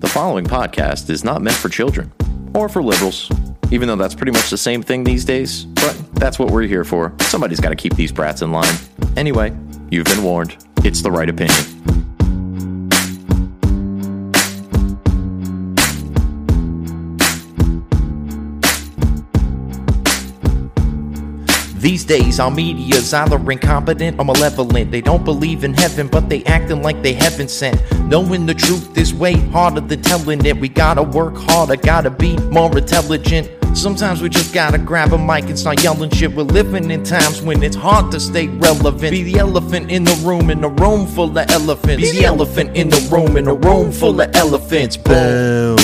The following podcast is not meant for children or for liberals, even though that's pretty much the same thing these days, but that's what we're here for. Somebody's got to keep these brats in line. Anyway, you've been warned. It's the right opinion. Days, our media's either incompetent or malevolent. They don't believe in heaven, but they acting like they heaven sent. Knowing the truth is way harder than telling it. We gotta work harder, gotta be more intelligent. Sometimes we just gotta grab a mic and start yelling shit. We're living in times when it's hard to stay relevant. Be the elephant in the room, in a room full of elephants. Be the elephant in the room, in a room full of elephants. Boom.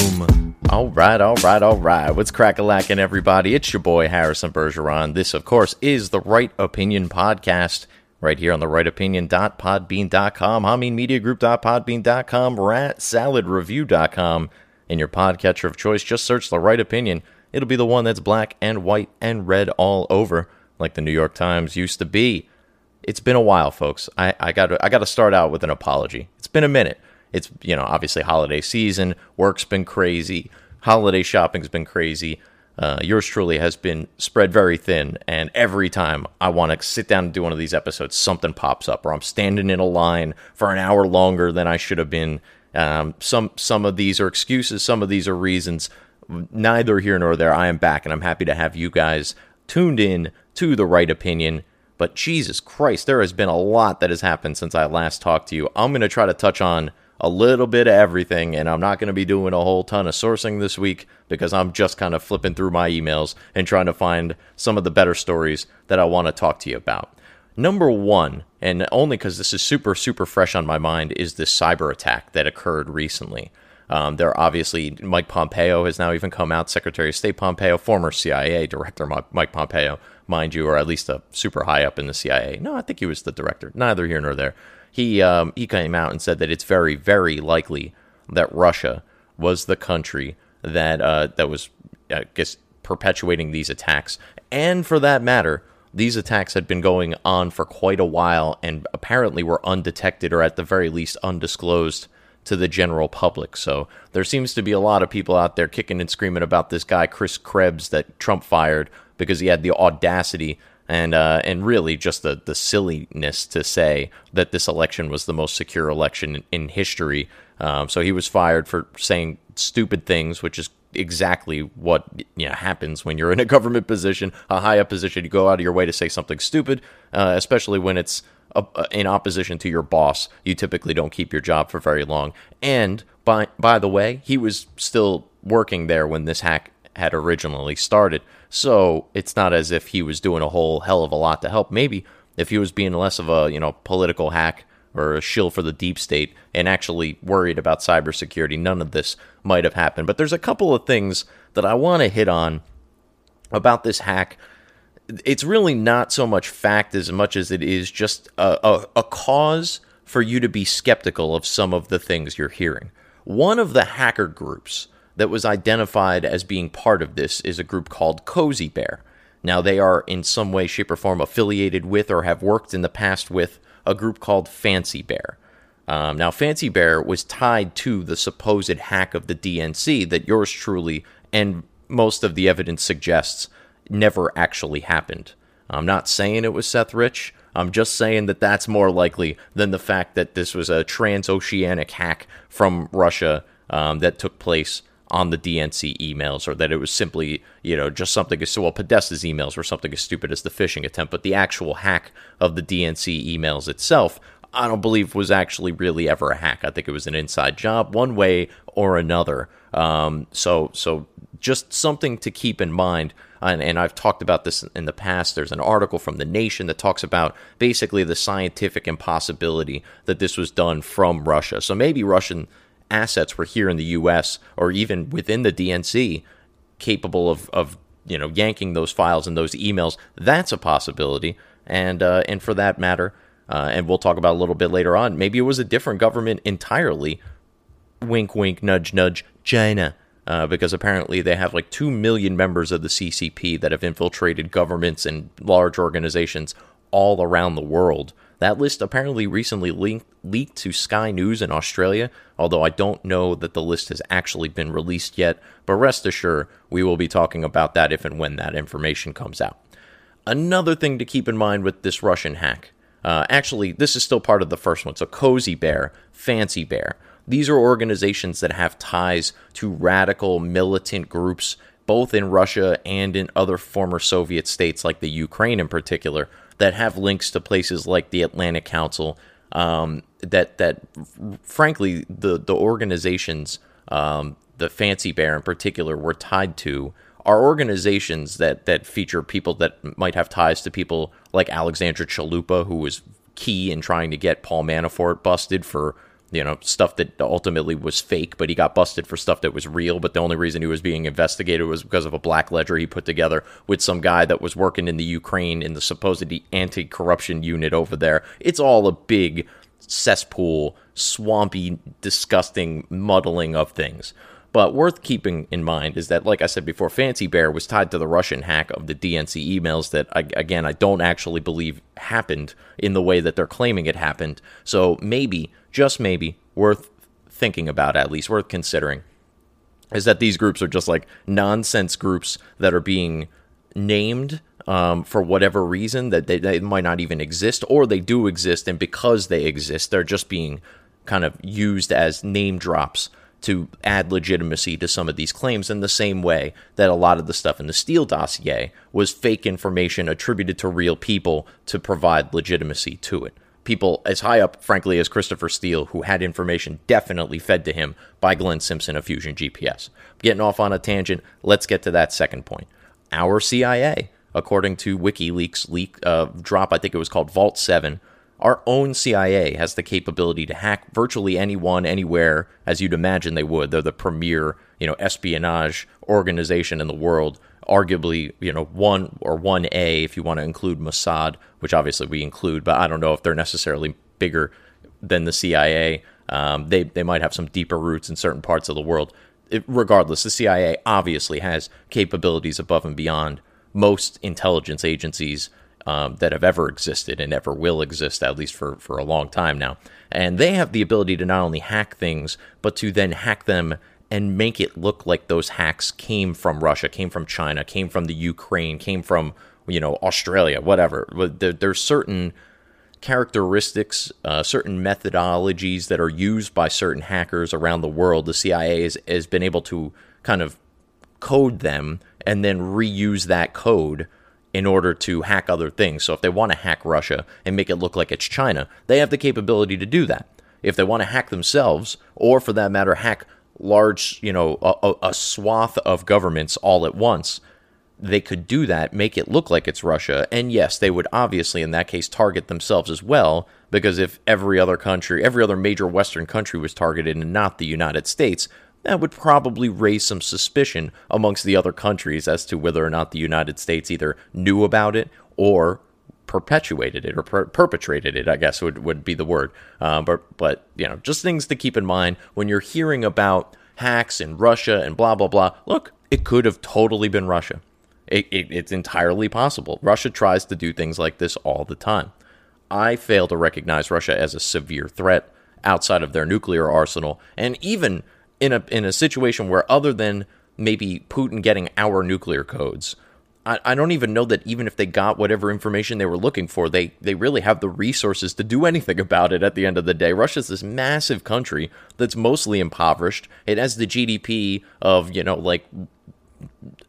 All right, all right, all right. What's crack-a-lackin', everybody? It's your boy Harrison Bergeron. This, of course, is the Right Opinion Podcast right here on the rightopinion.podbean.com, haminmediagroup.podbean.com, ratsaladreview.com, and your podcatcher of choice. Just search the Right Opinion. It'll be the one that's black and white and red all over, like the New York Times used to be. It's been a while, folks. I, I got I got to start out with an apology. It's been a minute. It's you know obviously holiday season. Work's been crazy. Holiday shopping's been crazy. Uh, yours truly has been spread very thin, and every time I want to sit down and do one of these episodes, something pops up, or I'm standing in a line for an hour longer than I should have been. Um, some some of these are excuses, some of these are reasons. Neither here nor there. I am back, and I'm happy to have you guys tuned in to the right opinion. But Jesus Christ, there has been a lot that has happened since I last talked to you. I'm going to try to touch on a little bit of everything, and I'm not going to be doing a whole ton of sourcing this week because I'm just kind of flipping through my emails and trying to find some of the better stories that I want to talk to you about. Number one, and only because this is super, super fresh on my mind, is this cyber attack that occurred recently. Um, there obviously, Mike Pompeo has now even come out, Secretary of State Pompeo, former CIA director Mike Pompeo, mind you, or at least a super high up in the CIA. No, I think he was the director. Neither here nor there he um, he came out and said that it's very very likely that Russia was the country that uh, that was I guess perpetuating these attacks, and for that matter, these attacks had been going on for quite a while and apparently were undetected or at the very least undisclosed to the general public. So there seems to be a lot of people out there kicking and screaming about this guy Chris Krebs that Trump fired because he had the audacity and uh, and really just the the silliness to say that this election was the most secure election in, in history. Um, so he was fired for saying stupid things, which is exactly what you know happens when you're in a government position, a high up position. You go out of your way to say something stupid, uh, especially when it's uh, in opposition to your boss. You typically don't keep your job for very long. And by by the way, he was still working there when this hack had originally started. So it's not as if he was doing a whole hell of a lot to help. Maybe if he was being less of a you know political hack or a shill for the deep state and actually worried about cybersecurity, none of this might have happened. But there's a couple of things that I want to hit on about this hack. It's really not so much fact as much as it is just a, a, a cause for you to be skeptical of some of the things you're hearing. One of the hacker groups that was identified as being part of this is a group called Cozy Bear. Now, they are in some way, shape, or form affiliated with or have worked in the past with a group called Fancy Bear. Um, now, Fancy Bear was tied to the supposed hack of the DNC that yours truly and most of the evidence suggests never actually happened. I'm not saying it was Seth Rich. I'm just saying that that's more likely than the fact that this was a transoceanic hack from Russia um, that took place on the DNC emails, or that it was simply, you know, just something as well. Podesta's emails were something as stupid as the phishing attempt, but the actual hack of the DNC emails itself, I don't believe was actually really ever a hack. I think it was an inside job, one way or another. Um, so, so just something to keep in mind. And, and, I've talked about this in the past. There's an article from The Nation that talks about basically the scientific impossibility that this was done from Russia. So maybe Russian assets were here in the U.S. or even within the DNC capable of, of you know yanking those files and those emails, that's a possibility. And uh, and for that matter, uh, and we'll talk about a little bit later on, maybe it was a different government entirely. Wink, wink, nudge, nudge, China. Uh, because apparently they have like 2 million members of the CCP that have infiltrated governments and large organizations all around the world. That list apparently recently leaked, leaked to Sky News in Australia, although I don't know that the list has actually been released yet. But rest assured, we will be talking about that if and when that information comes out. Another thing to keep in mind with this Russian hack. Uh, actually, this is still part of the first one. So, Cozy Bear, Fancy Bear. These are organizations that have ties to radical militant groups, both in Russia and in other former Soviet states, like the Ukraine in particular, that have links to places like the Atlantic Council. Um, that that, frankly, the the organizations, um, the Fancy Bear in particular, were tied to are organizations that that feature people that might have ties to people like Alexandra Chalupa, who was key in trying to get Paul Manafort busted for you know stuff that ultimately was fake, but he got busted for stuff that was real. But the only reason he was being investigated was because of a black ledger he put together with some guy that was working in the Ukraine in the supposed anti-corruption unit over there. It's all a big cesspool, swampy, disgusting muddling of things. But worth keeping in mind is that, like I said before, Fancy Bear was tied to the Russian hack of the DNC emails that, again, I don't actually believe happened in the way that they're claiming it happened. So maybe, just maybe, worth thinking about, at least worth considering, is that these groups are just like nonsense groups that are being named um, for whatever reason that they, they might not even exist, or they do exist, and because they exist, they're just being kind of used as name drops to add legitimacy to some of these claims in the same way that a lot of the stuff in the Steele dossier was fake information attributed to real people to provide legitimacy to it. People as high up, frankly, as Christopher Steele, who had information definitely fed to him by Glenn Simpson of Fusion GPS. Getting off on a tangent, let's get to that second point. Our CIA, according to WikiLeaks leak uh, drop, I think it was called Vault 7, our own CIA has the capability to hack virtually anyone, anywhere, as you'd imagine they would. They're the premier, you know, espionage organization in the world. Arguably, you know, one or one A if you want to include Mossad, which obviously we include, but I don't know if they're necessarily bigger than the CIA. Um, they they might have some deeper roots in certain parts of the world. It, regardless, the CIA obviously has capabilities above and beyond most intelligence agencies um, that have ever existed and ever will exist, at least for, for a long time now. And they have the ability to not only hack things, but to then hack them and make it look like those hacks came from Russia, came from China, came from the Ukraine, came from, you know, Australia, whatever. There, there's certain characteristics, uh, certain methodologies that are used by certain hackers around the world. The CIA has, has been able to kind of code them and then reuse that code in order to hack other things. So if they want to hack Russia and make it look like it's China, they have the capability to do that. If they want to hack themselves, or for that matter, hack large, you know, a, a swath of governments all at once, they could do that, make it look like it's Russia. And yes, they would obviously, in that case, target themselves as well, because if every other country, every other major Western country was targeted and not the United States, that would probably raise some suspicion amongst the other countries as to whether or not the United States either knew about it or perpetuated it or per- perpetrated it. I guess would would be the word. Um, but but you know, just things to keep in mind when you're hearing about hacks in Russia and blah blah blah. Look, it could have totally been Russia. It, it, it's entirely possible. Russia tries to do things like this all the time. I fail to recognize Russia as a severe threat outside of their nuclear arsenal, and even in a in a situation where other than maybe Putin getting our nuclear codes, I, I don't even know that even if they got whatever information they were looking for, they they really have the resources to do anything about it at the end of the day. Russia's this massive country that's mostly impoverished. It has the GDP of, you know, like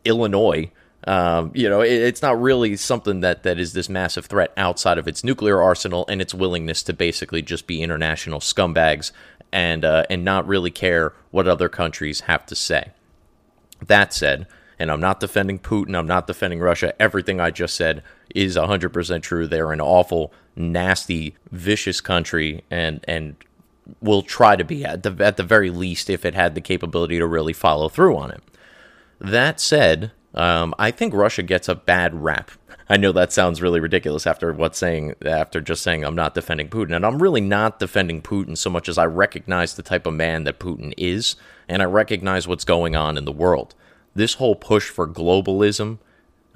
Illinois. Um, you know, it, it's not really something that, that is this massive threat outside of its nuclear arsenal and its willingness to basically just be international scumbags and uh, and not really care what other countries have to say. That said, and I'm not defending Putin, I'm not defending Russia. Everything I just said is 100% true. They're an awful, nasty, vicious country, and and will try to be at the at the very least if it had the capability to really follow through on it. That said, um, I think Russia gets a bad rap I know that sounds really ridiculous after what saying after just saying I'm not defending Putin, and I'm really not defending Putin so much as I recognize the type of man that Putin is, and I recognize what's going on in the world. This whole push for globalism,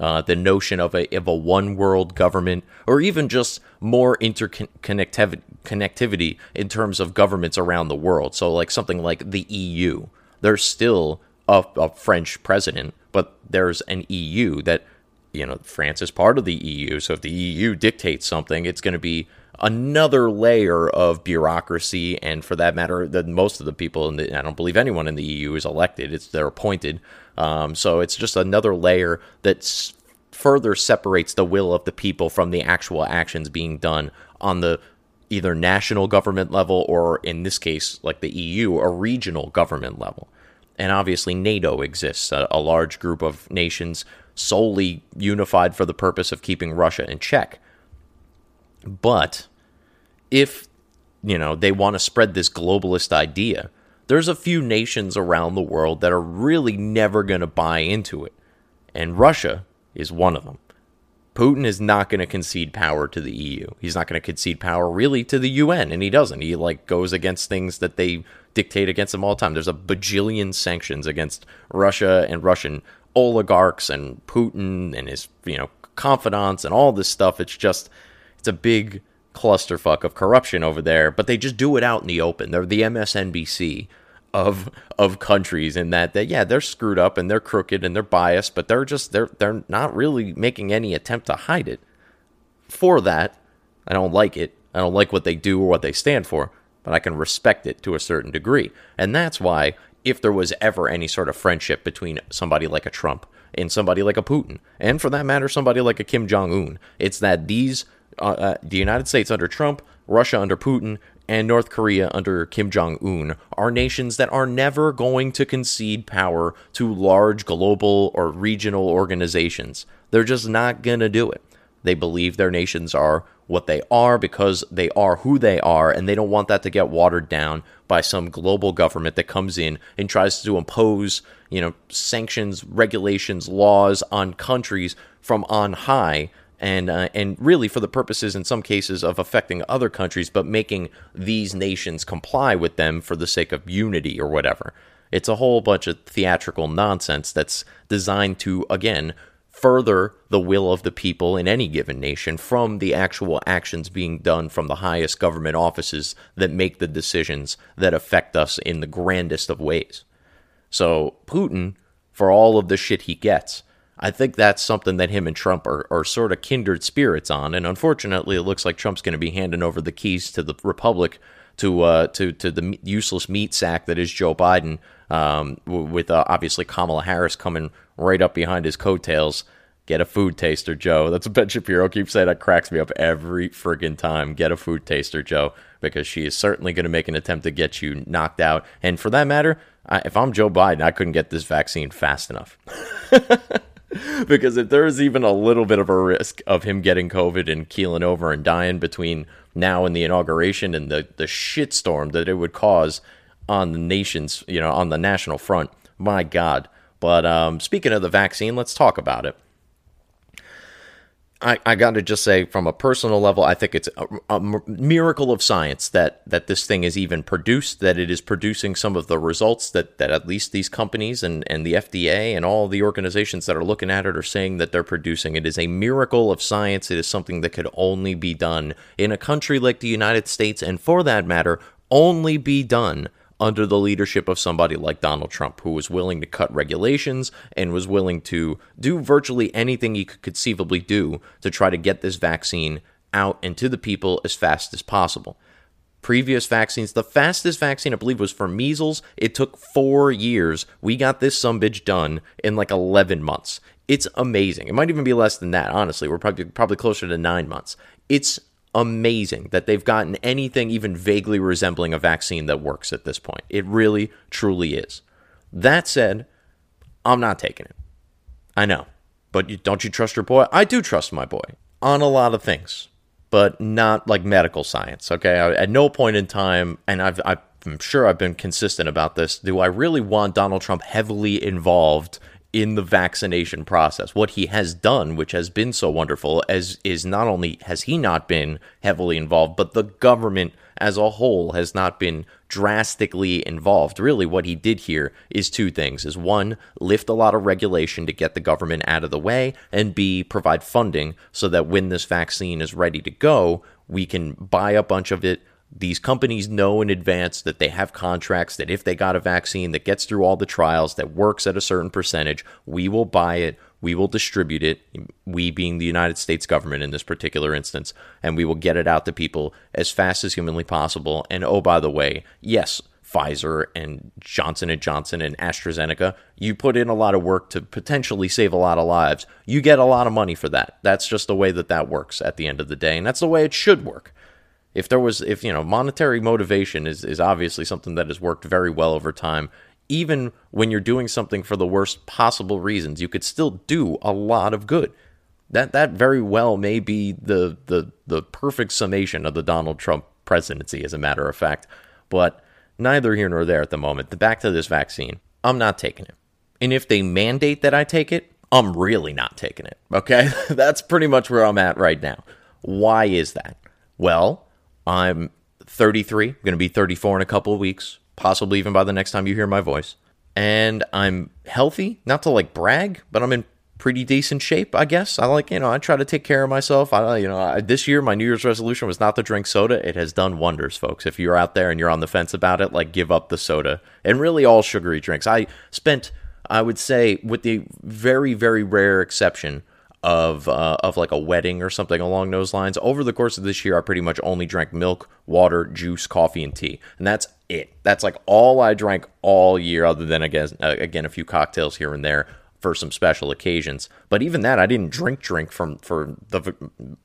uh, the notion of a of a one world government, or even just more interconnectivity connectivity in terms of governments around the world. So, like something like the EU, there's still a, a French president, but there's an EU that you know France is part of the EU. So if the EU dictates something, it's going to be another layer of bureaucracy, and for that matter, most of the people in the I don't believe anyone in the EU is elected; it's they're appointed. Um, so it's just another layer that further separates the will of the people from the actual actions being done on the either national government level or in this case like the EU a regional government level and obviously NATO exists a, a large group of nations solely unified for the purpose of keeping Russia in check but if you know they want to spread this globalist idea, there's a few nations around the world that are really never going to buy into it. And Russia is one of them. Putin is not going to concede power to the EU. He's not going to concede power really to the UN, and he doesn't. He like goes against things that they dictate against him all the time. There's a bajillion sanctions against Russia and Russian oligarchs and Putin and his you know confidants and all this stuff. It's just it's a big clusterfuck of corruption over there, but they just do it out in the open. They're the MSNBC of of countries in that that yeah, they're screwed up and they're crooked and they're biased, but they're just they're they're not really making any attempt to hide it. For that, I don't like it. I don't like what they do or what they stand for, but I can respect it to a certain degree. And that's why if there was ever any sort of friendship between somebody like a Trump and somebody like a Putin, and for that matter, somebody like a Kim Jong Un, it's that these uh, uh, the United States under Trump, Russia under Putin, and North Korea under Kim Jong un are nations that are never going to concede power to large global or regional organizations. They're just not going to do it. They believe their nations are what they are because they are who they are, and they don't want that to get watered down by some global government that comes in and tries to impose, you know, sanctions, regulations, laws on countries from on high and uh, and really for the purposes in some cases of affecting other countries, but making these nations comply with them for the sake of unity or whatever. It's a whole bunch of theatrical nonsense that's designed to again further the will of the people in any given nation from the actual actions being done from the highest government offices that make the decisions that affect us in the grandest of ways. So Putin, for all of the shit he gets, I think that's something that him and Trump are, are sort of kindred spirits on. And unfortunately, it looks like Trump's going to be handing over the keys to the Republic to uh, to to the useless meat sack that is Joe Biden, um, with uh, obviously Kamala Harris coming right up behind his coattails. Get a food taster, Joe. That's what Ben Shapiro keeps saying. That cracks me up every friggin' time. Get a food taster, Joe, because she is certainly going to make an attempt to get you knocked out. And for that matter, I, if I'm Joe Biden, I couldn't get this vaccine fast enough. because if there's even a little bit of a risk of him getting COVID and keeling over and dying between now and the inauguration and the, the shitstorm that it would cause on the nation's, you know, on the national front, my God. But um, speaking of the vaccine, let's talk about it. I, I got to just say, from a personal level, I think it's a, a, miracle of science that that this thing is even produced, that it is producing some of the results that, that at least these companies and, and the FDA and all the organizations that are looking at it are saying that they're producing. It is a miracle of science. It is something that could only be done in a country like the United States, and for that matter, only be done under the leadership of somebody like Donald Trump, who was willing to cut regulations and was willing to do virtually anything he could conceivably do to try to get this vaccine out and to the people as fast as possible. Previous vaccines, the fastest vaccine I believe was for measles. It took four years. We got this sumbitch done in like 11 months. It's amazing. It might even be less than that, honestly. We're probably probably closer to nine months. It's amazing that they've gotten anything even vaguely resembling a vaccine that works at this point. It really, truly is. That said, I'm not taking it. I know. But you, don't you trust your boy? I do trust my boy on a lot of things, but not like medical science, okay? I, at no point in time, and I've, I'm sure I've been consistent about this, do I really want Donald Trump heavily involved in the vaccination process. What he has done, which has been so wonderful, as is not only has he not been heavily involved, but the government as a whole has not been drastically involved. Really, what he did here is two things: is one, lift a lot of regulation to get the government out of the way, and B, provide funding so that when this vaccine is ready to go, we can buy a bunch of it these companies know in advance that they have contracts that if they got a vaccine that gets through all the trials that works at a certain percentage, we will buy it, we will distribute it, we being the United States government in this particular instance, and we will get it out to people as fast as humanly possible. And oh by the way, yes, Pfizer and Johnson and Johnson and AstraZeneca, you put in a lot of work to potentially save a lot of lives. You get a lot of money for that. That's just the way that that works at the end of the day, and that's the way it should work if there was if you know monetary motivation is is obviously something that has worked very well over time even when you're doing something for the worst possible reasons you could still do a lot of good. That that very well may be the the the perfect summation of the Donald Trump presidency as a matter of fact but neither here nor there at the moment. The back to this vaccine I'm not taking it. And if they mandate that I take it I'm really not taking it okay? That's pretty much where I'm at right now. Why is that? Well I'm 33, going to be 34 in a couple of weeks, possibly even by the next time you hear my voice. And I'm healthy, not to like brag, but I'm in pretty decent shape, I guess. I like, you know, I try to take care of myself. I, you know, I, this year my New Year's resolution was not to drink soda. It has done wonders, folks. If you're out there and you're on the fence about it, like give up the soda and really all sugary drinks. I spent, I would say, with the very, very rare exception of uh, of like a wedding or something along those lines. Over the course of this year, I pretty much only drank milk, water, juice, coffee, and tea, and that's it. That's like all I drank all year, other than again uh, again a few cocktails here and there for some special occasions. But even that, I didn't drink drink from for the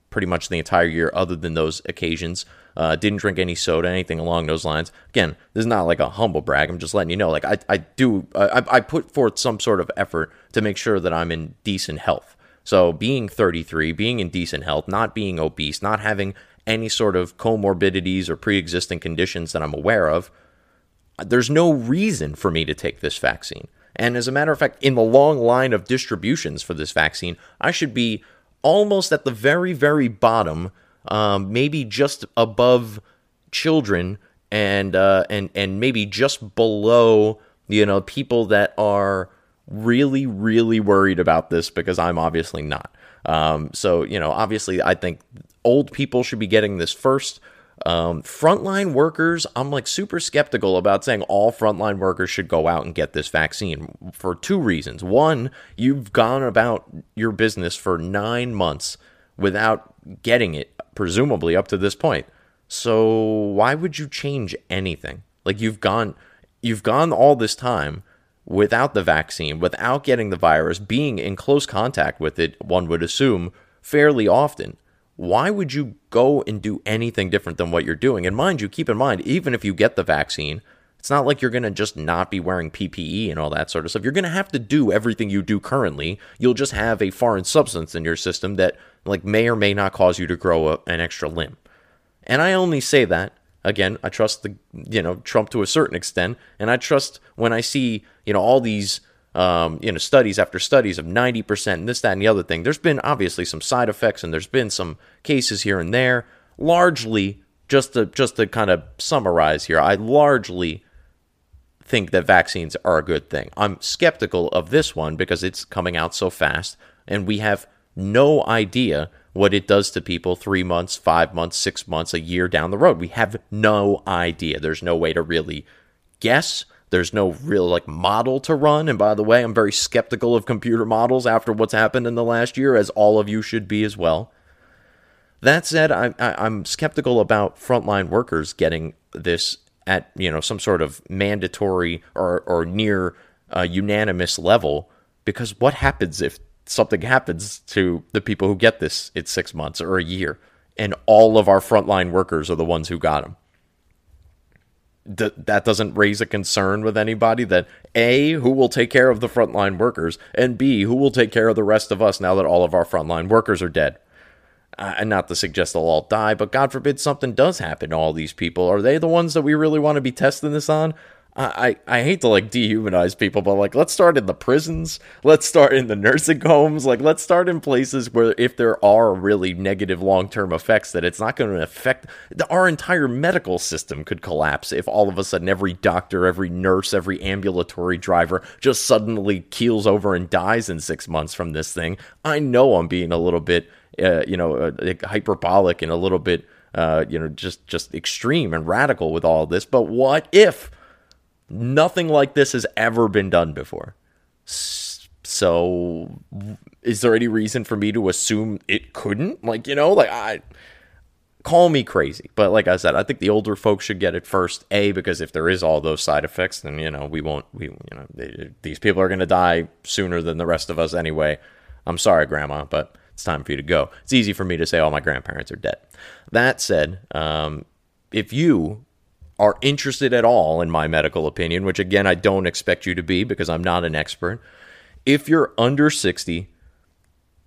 pretty much the entire year, other than those occasions. Uh, didn't drink any soda, anything along those lines. Again, this is not like a humble brag. I'm just letting you know, like I, I do, I, I put forth some sort of effort to make sure that I'm in decent health. So being 33, being in decent health, not being obese, not having any sort of comorbidities or pre existing conditions that I'm aware of, there's no reason for me to take this vaccine. And as a matter of fact, in the long line of distributions for this vaccine, I should be almost at the very, very bottom, um, maybe just above children, and uh, and and maybe just below, you know, people that are really, really worried about this because I'm obviously not. Um, so, you know, obviously, I think old people should be getting this first. Um, frontline workers, I'm like super skeptical about saying all frontline workers should go out and get this vaccine for two reasons. One, you've gone about your business for nine months without getting it, presumably up to this point. So why would you change anything? Like you've gone, you've gone all this time without the vaccine, without getting the virus, being in close contact with it, one would assume, fairly often. Why would you go and do anything different than what you're doing? And mind you, keep in mind, even if you get the vaccine, it's not like you're going to just not be wearing PPE and all that sort of stuff. You're going to have to do everything you do currently. You'll just have a foreign substance in your system that like may or may not cause you to grow a, an extra limb. And I only say that again, I trust the you know Trump to a certain extent, and I trust when I see you know all these um, you know studies after studies of 90% and this that and the other thing. There's been obviously some side effects and there's been some cases here and there. Largely, just to just to kind of summarize here, I largely think that vaccines are a good thing. I'm skeptical of this one because it's coming out so fast and we have no idea what it does to people three months, five months, six months, a year down the road. We have no idea. There's no way to really guess. There's no real like model to run. And by the way, I'm very skeptical of computer models after what's happened in the last year, as all of you should be as well. That said, I, I, I'm skeptical about frontline workers getting this at you know some sort of mandatory or or near uh, unanimous level because what happens if something happens to the people who get this in six months or a year, and all of our frontline workers are the ones who got them. that doesn't raise a concern with anybody that A, who will take care of the frontline workers, and B, who will take care of the rest of us now that all of our frontline workers are dead. Uh, and not to suggest they'll all die, but God forbid something does happen to all these people. Are they the ones that we really want to be testing this on? I, I hate to like dehumanize people, but like let's start in the prisons, let's start in the nursing homes, like let's start in places where if there are really negative long term effects, that it's not going to affect our entire medical system could collapse if all of a sudden every doctor, every nurse, every ambulatory driver just suddenly keels over and dies in six months from this thing. I know I'm being a little bit, uh, you know, uh, hyperbolic and a little bit, uh, you know, just just extreme and radical with all this, but what if? Nothing like this has ever been done before. So, is there any reason for me to assume it couldn't? Like, you know, like I call me crazy, but like I said, I think the older folks should get it first. A because if there is all those side effects, then you know we won't. We you know they, these people are going to die sooner than the rest of us anyway. I'm sorry, Grandma, but it's time for you to go. It's easy for me to say all my grandparents are dead. That said, um, if you are interested at all in my medical opinion, which again, I don't expect you to be because I'm not an expert, if you're under 60,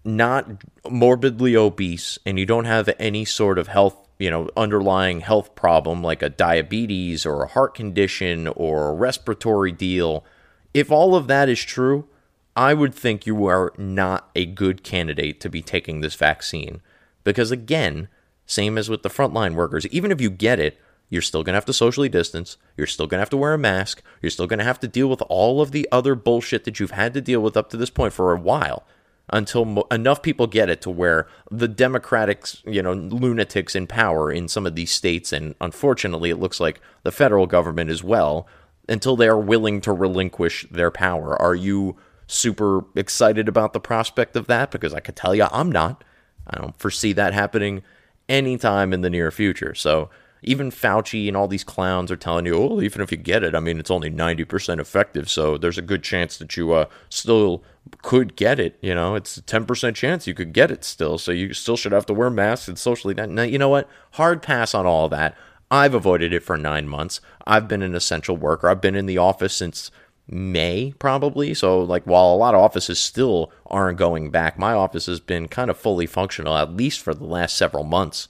not morbidly obese, and you don't have any sort of health, you know, underlying health problem like a diabetes or a heart condition or a respiratory deal, if all of that is true, I would think you are not a good candidate to be taking this vaccine. Because again, same as with the frontline workers, even if you get it, you're still going to have to socially distance. You're still going to have to wear a mask. You're still going to have to deal with all of the other bullshit that you've had to deal with up to this point for a while until mo- enough people get it to where the democratic, you know, lunatics in power in some of these states and unfortunately it looks like the federal government as well until they are willing to relinquish their power. Are you super excited about the prospect of that because I could tell you I'm not. I don't foresee that happening anytime in the near future. So even Fauci and all these clowns are telling you, oh, even if you get it, I mean, it's only 90% effective. So there's a good chance that you uh, still could get it. You know, it's a 10% chance you could get it still. So you still should have to wear masks and socially. Now, you know what? Hard pass on all that. I've avoided it for nine months. I've been an essential worker. I've been in the office since May, probably. So, like, while a lot of offices still aren't going back, my office has been kind of fully functional, at least for the last several months.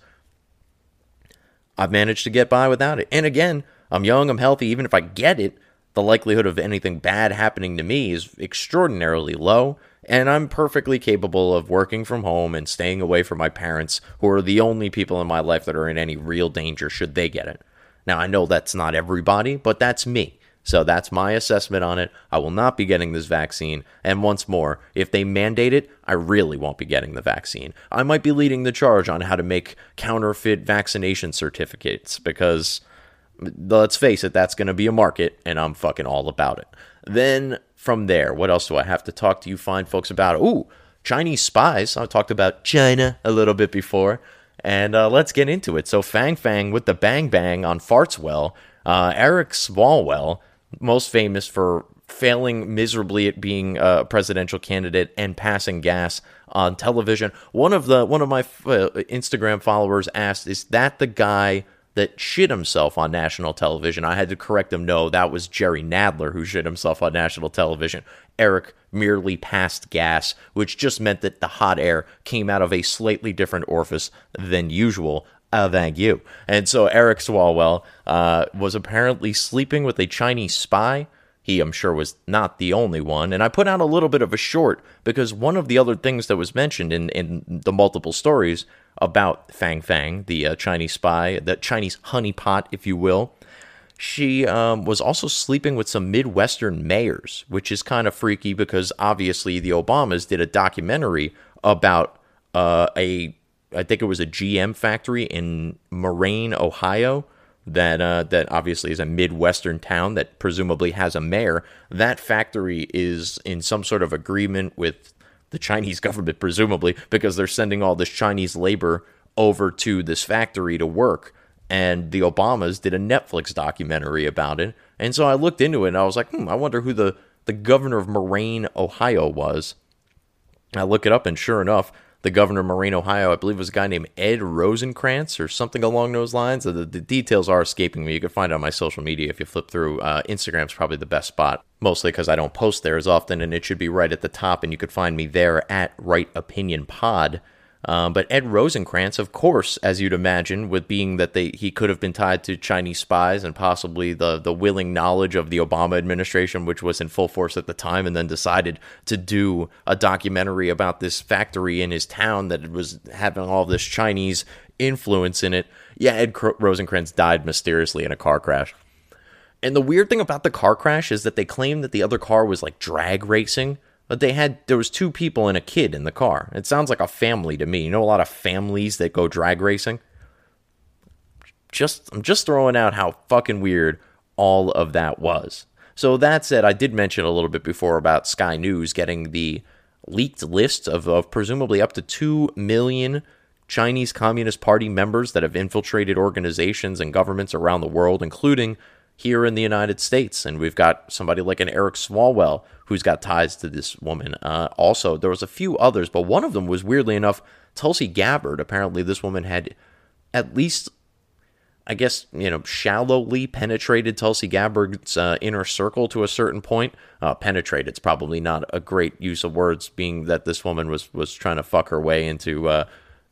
I've managed to get by without it. And again, I'm young, I'm healthy. Even if I get it, the likelihood of anything bad happening to me is extraordinarily low. And I'm perfectly capable of working from home and staying away from my parents, who are the only people in my life that are in any real danger should they get it. Now, I know that's not everybody, but that's me. So that's my assessment on it. I will not be getting this vaccine. And once more, if they mandate it, I really won't be getting the vaccine. I might be leading the charge on how to make counterfeit vaccination certificates because let's face it, that's going to be a market and I'm fucking all about it. Then from there, what else do I have to talk to you fine folks about? Ooh, Chinese spies. I talked about China a little bit before. And uh, let's get into it. So, Fang Fang with the bang bang on Fartswell, uh, Eric Swalwell most famous for failing miserably at being a presidential candidate and passing gas on television. One of the one of my uh, Instagram followers asked, "Is that the guy that shit himself on national television?" I had to correct him. No, that was Jerry Nadler who shit himself on national television. Eric merely passed gas, which just meant that the hot air came out of a slightly different orifice than usual. Uh, thank you. And so Eric Swalwell uh, was apparently sleeping with a Chinese spy. He, I'm sure, was not the only one. And I put out a little bit of a short because one of the other things that was mentioned in, in the multiple stories about Fang Fang, the uh, Chinese spy, the Chinese honeypot, if you will, she um, was also sleeping with some Midwestern mayors, which is kind of freaky because obviously the Obamas did a documentary about uh, a I think it was a GM factory in Moraine, Ohio. That uh, that obviously is a midwestern town that presumably has a mayor. That factory is in some sort of agreement with the Chinese government, presumably because they're sending all this Chinese labor over to this factory to work. And the Obamas did a Netflix documentary about it. And so I looked into it and I was like, hmm, I wonder who the, the governor of Moraine, Ohio was. I look it up, and sure enough, the governor of Moraine, Ohio, I believe was a guy named Ed Rosenkrantz or something along those lines. The, the details are escaping me. You can find it on my social media if you flip through. Uh, Instagram's probably the best spot, mostly because I don't post there as often, and it should be right at the top, and you could find me there at Right Opinion Pod. Um, but Ed Rosenkrantz, of course, as you'd imagine, with being that they he could have been tied to Chinese spies and possibly the the willing knowledge of the Obama administration, which was in full force at the time, and then decided to do a documentary about this factory in his town that was having all this Chinese influence in it. Yeah, Ed Rosenkrantz died mysteriously in a car crash. And the weird thing about the car crash is that they claim that the other car was like drag racing but they had there was two people and a kid in the car. It sounds like a family to me. You know a lot of families that go drag racing. Just I'm just throwing out how fucking weird all of that was. So that said, I did mention a little bit before about Sky News getting the leaked list of, of presumably up to 2 million Chinese Communist Party members that have infiltrated organizations and governments around the world, including here in the United States. And we've got somebody like an Eric Swalwell who's got ties to this woman. Uh, also, there was a few others, but one of them was weirdly enough Tulsi Gabbard. Apparently, this woman had at least, I guess, you know, shallowly penetrated Tulsi Gabbard's uh, inner circle to a certain point. Uh, penetrate, it's probably not a great use of words, being that this woman was was trying to fuck her way into uh,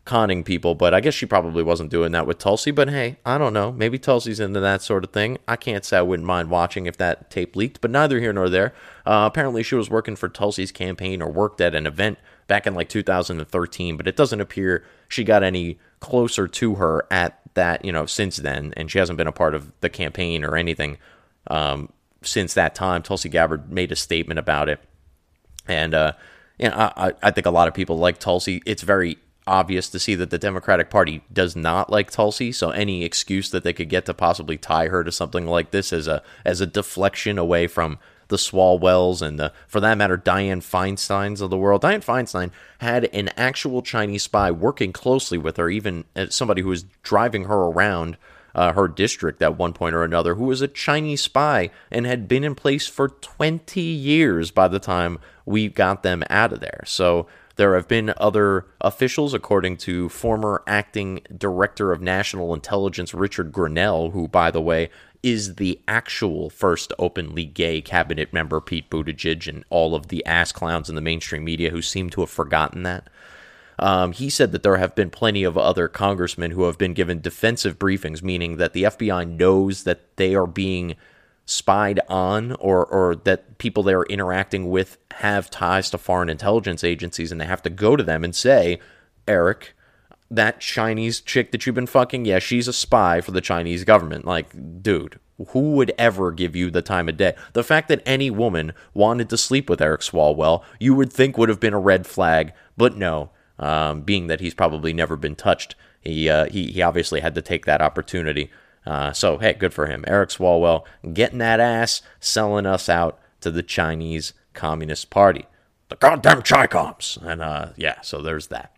conning people, but I guess she probably wasn't doing that with Tulsi. But hey, I don't know. Maybe Tulsi's into that sort of thing. I can't say I wouldn't mind watching if that tape leaked, but neither here nor there. Uh, apparently, she was working for Tulsi's campaign or worked at an event back in like 2013, but it doesn't appear she got any closer to her at that, you know, since then. And she hasn't been a part of the campaign or anything um, since that time. Tulsi Gabbard made a statement about it. And, uh, I, I think a lot of people like Tulsi. It's very obvious to see that the Democratic Party does not like Tulsi. So any excuse that they could get to possibly tie her to something like this as a as a deflection away from the Swalwells and the, for that matter, Dianne Feinsteins of the world. Dianne Feinstein had an actual Chinese spy working closely with her, even somebody who was driving her around uh, her district at one point or another, who was a Chinese spy and had been in place for 20 years by the time we got them out of there. So there have been other officials, according to former acting director of national intelligence Richard Grenell, who, by the way, is the actual first openly gay cabinet member, Pete Buttigieg, and all of the ass clowns in the mainstream media who seem to have forgotten that. Um, he said that there have been plenty of other congressmen who have been given defensive briefings, meaning that the FBI knows that they are being spied on or or that people they are interacting with have ties to foreign intelligence agencies and they have to go to them and say, Eric, that Chinese chick that you've been fucking, yeah, she's a spy for the Chinese government. Like, dude, who would ever give you the time of day? The fact that any woman wanted to sleep with Eric Swalwell, you would think would have been a red flag, but no. Um, being that he's probably never been touched, he, uh, he he obviously had to take that opportunity. Uh, so, hey, good for him. Eric Swalwell getting that ass, selling us out to the Chinese Communist Party. The goddamn Chicoms. And uh, yeah, so there's that.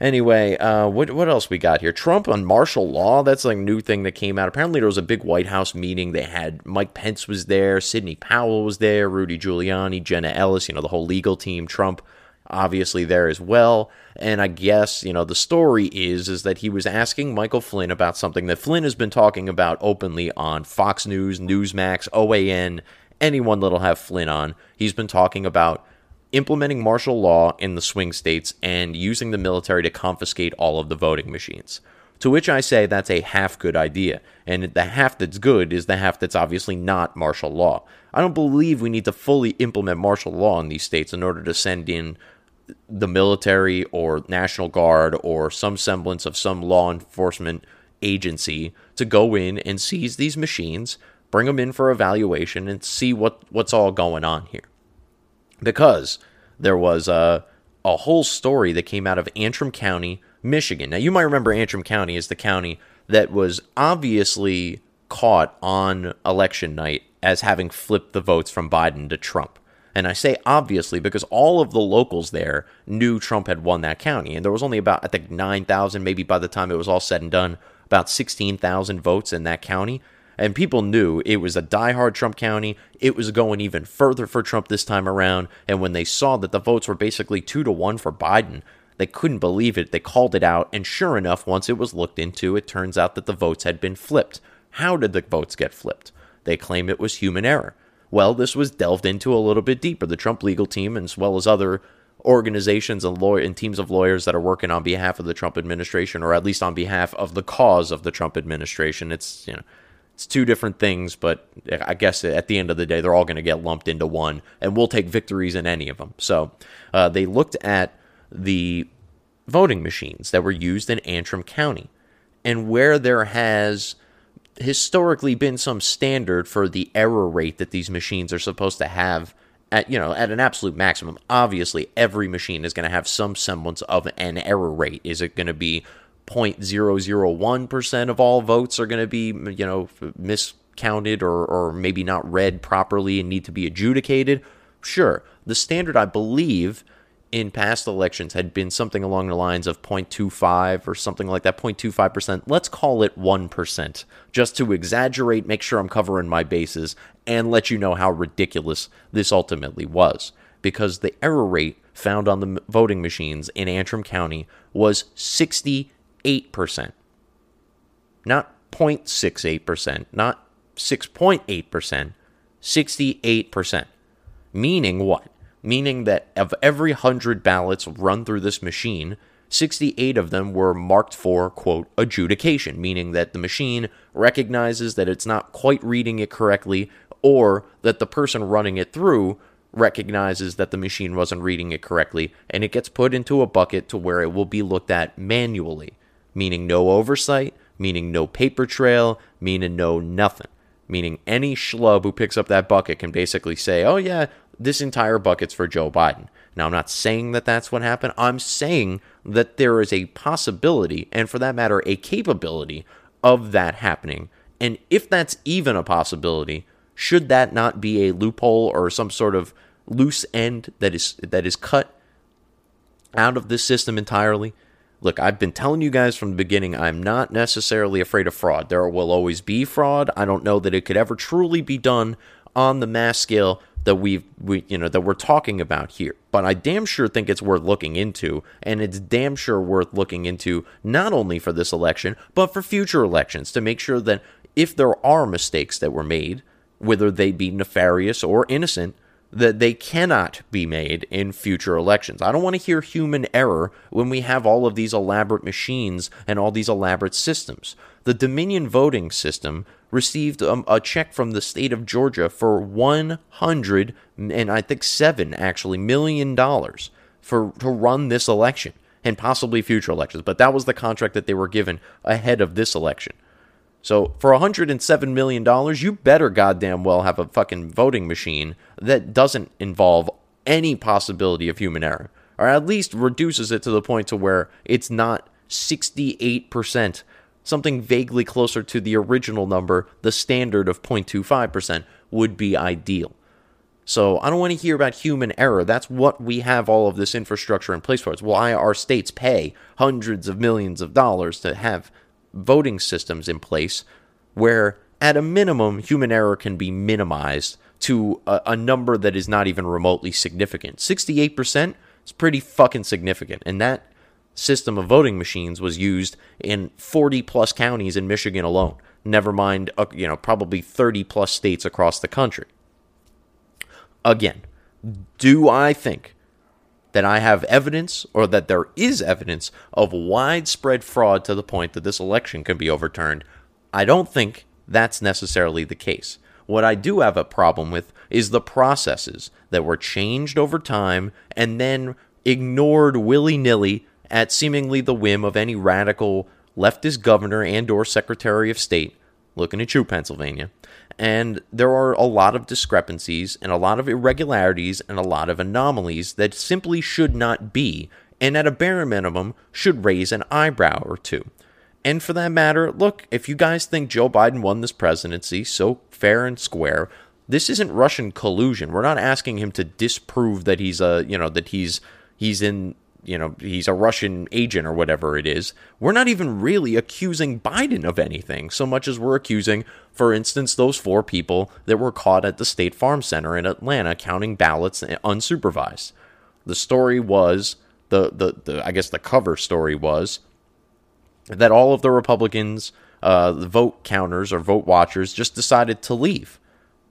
Anyway, uh, what what else we got here? Trump on martial law. That's like a new thing that came out. Apparently, there was a big White House meeting. They had Mike Pence was there, Sidney Powell was there, Rudy Giuliani, Jenna Ellis. You know the whole legal team. Trump obviously there as well. And I guess, you know, the story is is that he was asking Michael Flynn about something that Flynn has been talking about openly on Fox News, Newsmax, OAN, anyone that'll have Flynn on. He's been talking about implementing martial law in the swing states and using the military to confiscate all of the voting machines. To which I say that's a half good idea. And the half that's good is the half that's obviously not martial law. I don't believe we need to fully implement martial law in these states in order to send in the military or National Guard or some semblance of some law enforcement agency to go in and seize these machines, bring them in for evaluation, and see what, what's all going on here. Because there was a, a whole story that came out of Antrim County, Michigan. Now, you might remember Antrim County is the county that was obviously caught on election night as having flipped the votes from Biden to Trump. And I say obviously because all of the locals there knew Trump had won that county. And there was only about, I think, 9,000, maybe by the time it was all said and done, about 16,000 votes in that county. And people knew it was a diehard Trump county. It was going even further for Trump this time around. And when they saw that the votes were basically two to one for Biden, they couldn't believe it. They called it out. And sure enough, once it was looked into, it turns out that the votes had been flipped. How did the votes get flipped? They claim it was human error. Well, this was delved into a little bit deeper. The Trump legal team, as well as other organizations and lawyer and teams of lawyers that are working on behalf of the Trump administration, or at least on behalf of the cause of the Trump administration. It's you know, it's two different things, but I guess at the end of the day, they're all going to get lumped into one, and we'll take victories in any of them. So uh, they looked at the voting machines that were used in Antrim County, and where there has historically been some standard for the error rate that these machines are supposed to have at you know at an absolute maximum. Obviously every machine is going to have some semblance of an error rate. Is it going to be 0.001% of all votes are going to be you know miscounted or or maybe not read properly and need to be adjudicated? Sure. The standard i believe in past elections had been something along the lines of 0.25 or something like that 0.25% let's call it 1% just to exaggerate make sure i'm covering my bases and let you know how ridiculous this ultimately was. Because the error rate found on the voting machines in antrim county was 68% not 0.68% not 6.8% 68% meaning what meaning that of every 100 ballots run through this machine, 68 of them were marked for, quote, adjudication, meaning that the machine recognizes that it's not quite reading it correctly or that the person running it through recognizes that the machine wasn't reading it correctly and it gets put into a bucket to where it will be looked at manually, meaning no oversight, meaning no paper trail, meaning no nothing. Meaning any schlub who picks up that bucket can basically say, oh, yeah, this entire bucket's for Joe Biden. Now, I'm not saying that that's what happened. I'm saying that there is a possibility, and for that matter, a capability of that happening. And if that's even a possibility, should that not be a loophole or some sort of loose end that is that is cut out of this system entirely? Look, I've been telling you guys from the beginning, I'm not necessarily afraid of fraud. There will always be fraud. I don't know that it could ever truly be done on the mass scale that we've we you know that we're talking about here. But I damn sure think it's worth looking into, and it's damn sure worth looking into not only for this election but for future elections to make sure that if there are mistakes that were made, whether they be nefarious or innocent, that they cannot be made in future elections. I don't want to hear human error when we have all of these elaborate machines and all these elaborate systems. The Dominion voting system received um, a check from the state of Georgia for 100 and I think 7 actually million dollars for to run this election and possibly future elections, but that was the contract that they were given ahead of this election. So for 107 million dollars, you better goddamn well have a fucking voting machine that doesn't involve any possibility of human error, or at least reduces it to the point to where it's not 68%, something vaguely closer to the original number, the standard of 0.25% would be ideal. So I don't want to hear about human error. That's what we have all of this infrastructure in place for. It's why our states pay hundreds of millions of dollars to have voting systems in place where, at a minimum, human error can be minimized to a, a number that is not even remotely significant. 68% is pretty fucking significant. And that system of voting machines was used in 40 plus counties in Michigan alone. Never mind, uh, you know, probably 30 plus states across the country. Again, do I think that I have evidence or that there is evidence of widespread fraud to the point that this election can be overturned, I don't think that's necessarily the case. What I do have a problem with is the processes that were changed over time and then ignored willy-nilly at seemingly the whim of any radical leftist governor and or secretary of state. Looking at you Pennsylvania and there are a lot of discrepancies and a lot of irregularities and a lot of anomalies that simply should not be, and at a bare minimum should raise an eyebrow or two. And for that matter, look, if you guys think Joe Biden won this presidency so fair and square, this isn't Russian collusion. We're not asking him to disprove that he's a, you know, that he's he's in you know, he's a Russian agent or whatever it is. We're not even really accusing Biden of anything so much as we're accusing, for instance, those four people that were caught at the State Farm Center in Atlanta counting ballots unsupervised. The story was the the, the I guess the cover story was that all of the Republicans, uh, the vote counters or vote watchers, just decided to leave.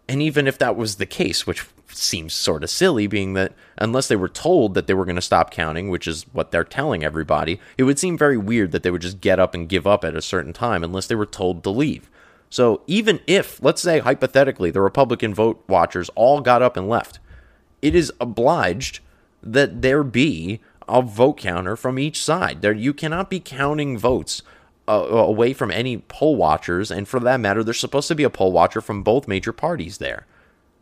And even if that was the case, which seems sort of silly, being that unless they were told that they were going to stop counting, which is what they're telling everybody, it would seem very weird that they would just get up and give up at a certain time unless they were told to leave. So even if, let's say hypothetically, the Republican vote watchers all got up and left, it is obliged that there be a vote counter from each side. There, you cannot be counting votes uh, away from any poll watchers, and for that matter, there's supposed to be a poll watcher from both major parties there.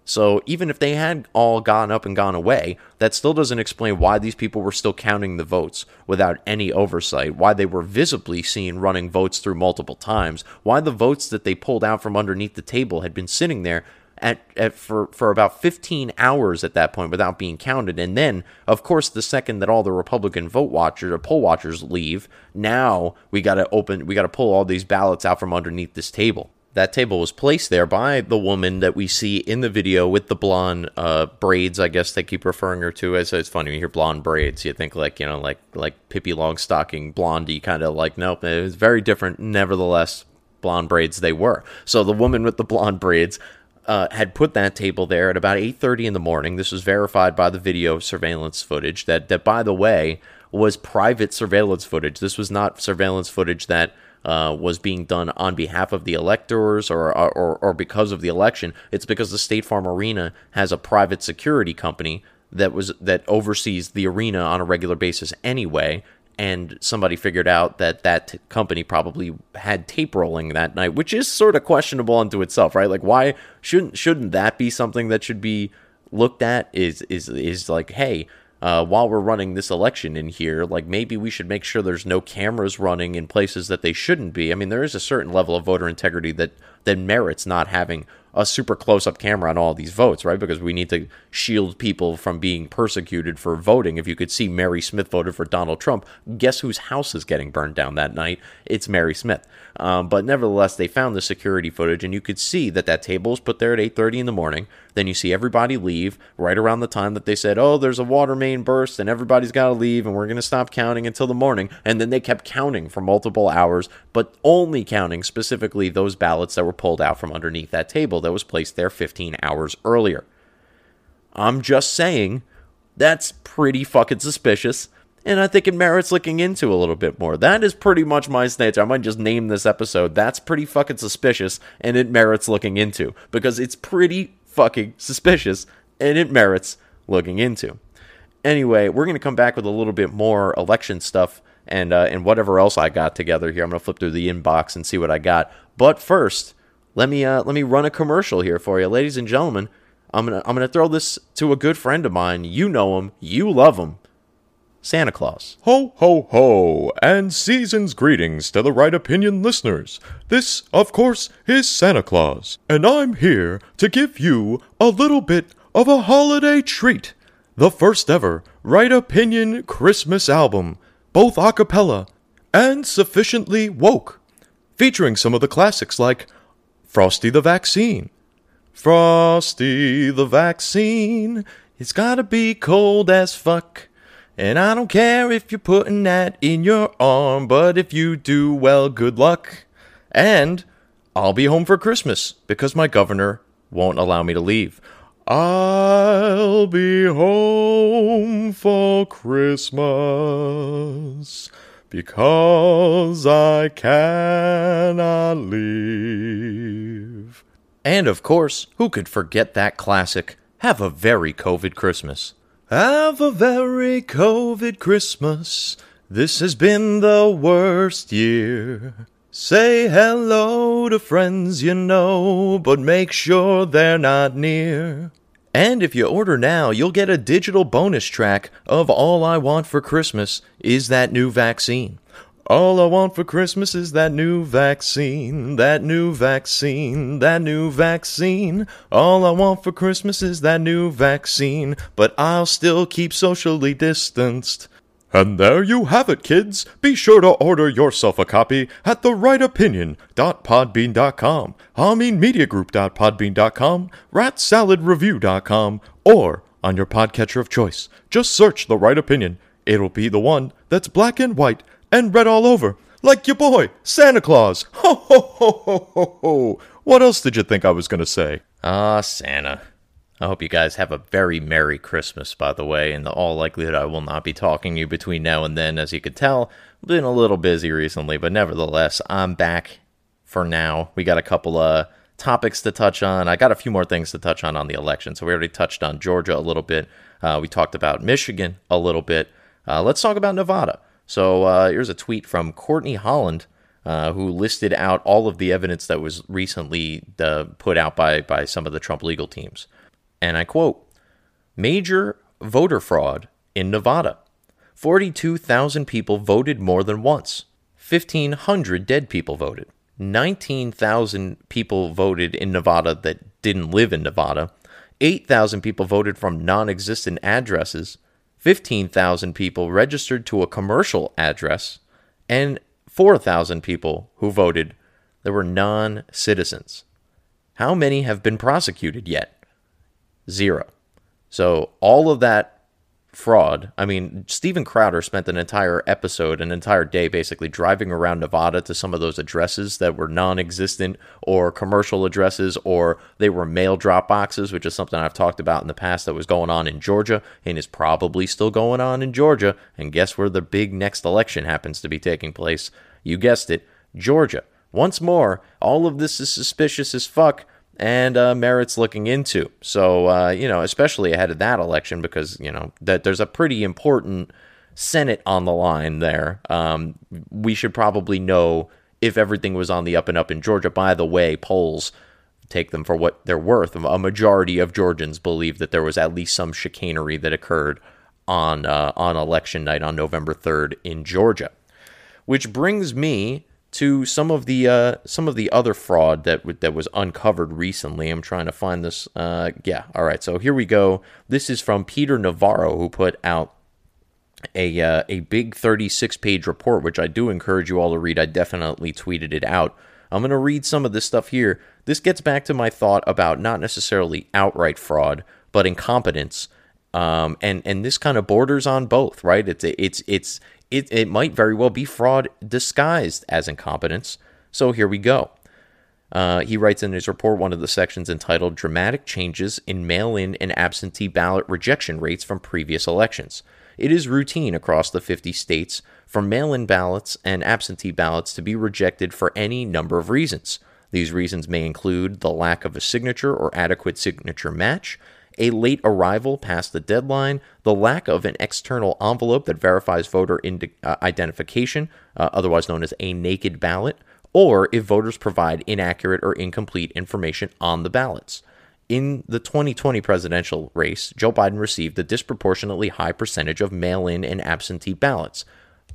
So even if they had all gone up and gone away, that still doesn't explain why these people were still counting the votes without any oversight, why they were visibly seen running votes through multiple times, why the votes that they pulled out from underneath the table had been sitting there at, at for for about 15 hours at that point without being counted. And then, of course, the second that all the Republican vote watchers or poll watchers leave, now we got to open, we got to pull all these ballots out from underneath this table that table was placed there by the woman that we see in the video with the blonde uh, braids. I guess they keep referring her to as. It's funny when you hear blonde braids, you think like you know like like Pippi Longstocking blondie kind of like nope. It was very different. Nevertheless, blonde braids they were. So the woman with the blonde braids. Uh, had put that table there at about 8:30 in the morning. This was verified by the video surveillance footage. That that by the way was private surveillance footage. This was not surveillance footage that uh, was being done on behalf of the electors or, or, or because of the election. It's because the State Farm Arena has a private security company that was that oversees the arena on a regular basis anyway. And somebody figured out that that company probably had tape rolling that night, which is sort of questionable unto itself, right? Like, why shouldn't shouldn't that be something that should be looked at? Is is is like, hey, uh, while we're running this election in here, like maybe we should make sure there's no cameras running in places that they shouldn't be. I mean, there is a certain level of voter integrity that that merits not having a super close up camera on all these votes, right? Because we need to shield people from being persecuted for voting. If you could see Mary Smith voted for Donald Trump, guess whose house is getting burned down that night? It's Mary Smith. Um, but nevertheless, they found the security footage, and you could see that that table was put there at 8:30 in the morning. Then you see everybody leave right around the time that they said, "Oh, there's a water main burst, and everybody's got to leave, and we're going to stop counting until the morning." And then they kept counting for multiple hours, but only counting specifically those ballots that were pulled out from underneath that table that was placed there 15 hours earlier. I'm just saying, that's pretty fucking suspicious and I think it merits looking into a little bit more. That is pretty much my stance. I might just name this episode. That's pretty fucking suspicious, and it merits looking into because it's pretty fucking suspicious, and it merits looking into. Anyway, we're gonna come back with a little bit more election stuff and uh, and whatever else I got together here. I'm gonna flip through the inbox and see what I got. But first, let me uh, let me run a commercial here for you, ladies and gentlemen. I'm gonna I'm gonna throw this to a good friend of mine. You know him, you love him. Santa Claus. Ho, ho, ho, and season's greetings to the Right Opinion listeners. This, of course, is Santa Claus, and I'm here to give you a little bit of a holiday treat. The first ever Right Opinion Christmas album, both a cappella and sufficiently woke, featuring some of the classics like Frosty the Vaccine. Frosty the Vaccine, it's gotta be cold as fuck. And I don't care if you're putting that in your arm, but if you do, well, good luck. And I'll be home for Christmas because my governor won't allow me to leave. I'll be home for Christmas because I cannot leave. And of course, who could forget that classic? Have a very COVID Christmas. Have a very COVID Christmas. This has been the worst year. Say hello to friends you know, but make sure they're not near. And if you order now, you'll get a digital bonus track of All I Want for Christmas is that new vaccine. All I want for Christmas is that new vaccine, that new vaccine, that new vaccine. All I want for Christmas is that new vaccine, but I'll still keep socially distanced. And there you have it, kids. Be sure to order yourself a copy at therightopinion.podbean.com, HaminMediaGroup.podbean.com, RatSaladReview.com, or on your podcatcher of choice. Just search The Right Opinion. It'll be the one that's black and white and red all over, like your boy, Santa Claus. Ho, ho, ho, ho, ho, ho. What else did you think I was going to say? Ah, Santa. I hope you guys have a very Merry Christmas, by the way. In all likelihood, I will not be talking to you between now and then. As you could tell, been a little busy recently, but nevertheless, I'm back for now. We got a couple of topics to touch on. I got a few more things to touch on on the election. So we already touched on Georgia a little bit. Uh, we talked about Michigan a little bit. Uh, let's talk about Nevada. So uh, here's a tweet from Courtney Holland. Uh, who listed out all of the evidence that was recently uh, put out by, by some of the Trump legal teams and I quote Major voter fraud in Nevada. 42,000 people voted more than once. 1,500 dead people voted. 19,000 people voted in Nevada that didn't live in Nevada. 8,000 people voted from non existent addresses. 15,000 people registered to a commercial address. And 4,000 people who voted that were non citizens. How many have been prosecuted yet? Zero. So all of that fraud. I mean, Steven Crowder spent an entire episode, an entire day basically driving around Nevada to some of those addresses that were non existent or commercial addresses or they were mail drop boxes, which is something I've talked about in the past that was going on in Georgia and is probably still going on in Georgia. And guess where the big next election happens to be taking place? You guessed it, Georgia. Once more, all of this is suspicious as fuck and uh, merits looking into. So, uh, you know, especially ahead of that election, because, you know, that there's a pretty important Senate on the line there. Um, we should probably know if everything was on the up and up in Georgia. By the way, polls take them for what they're worth. A majority of Georgians believe that there was at least some chicanery that occurred on uh, on election night on November 3rd in Georgia. Which brings me to some of the uh, some of the other fraud that w- that was uncovered recently. I'm trying to find this. Uh, yeah, all right. So here we go. This is from Peter Navarro, who put out a uh, a big 36 page report, which I do encourage you all to read. I definitely tweeted it out. I'm going to read some of this stuff here. This gets back to my thought about not necessarily outright fraud, but incompetence. Um, and and this kind of borders on both, right? It's it's it's it, it might very well be fraud disguised as incompetence. So here we go. Uh, he writes in his report one of the sections entitled Dramatic Changes in Mail in and Absentee Ballot Rejection Rates from Previous Elections. It is routine across the 50 states for mail in ballots and absentee ballots to be rejected for any number of reasons. These reasons may include the lack of a signature or adequate signature match, a late arrival past the deadline, the lack of an external envelope that verifies voter uh, identification, uh, otherwise known as a naked ballot, or if voters provide inaccurate or incomplete information on the ballots. In the 2020 presidential race, Joe Biden received a disproportionately high percentage of mail in and absentee ballots.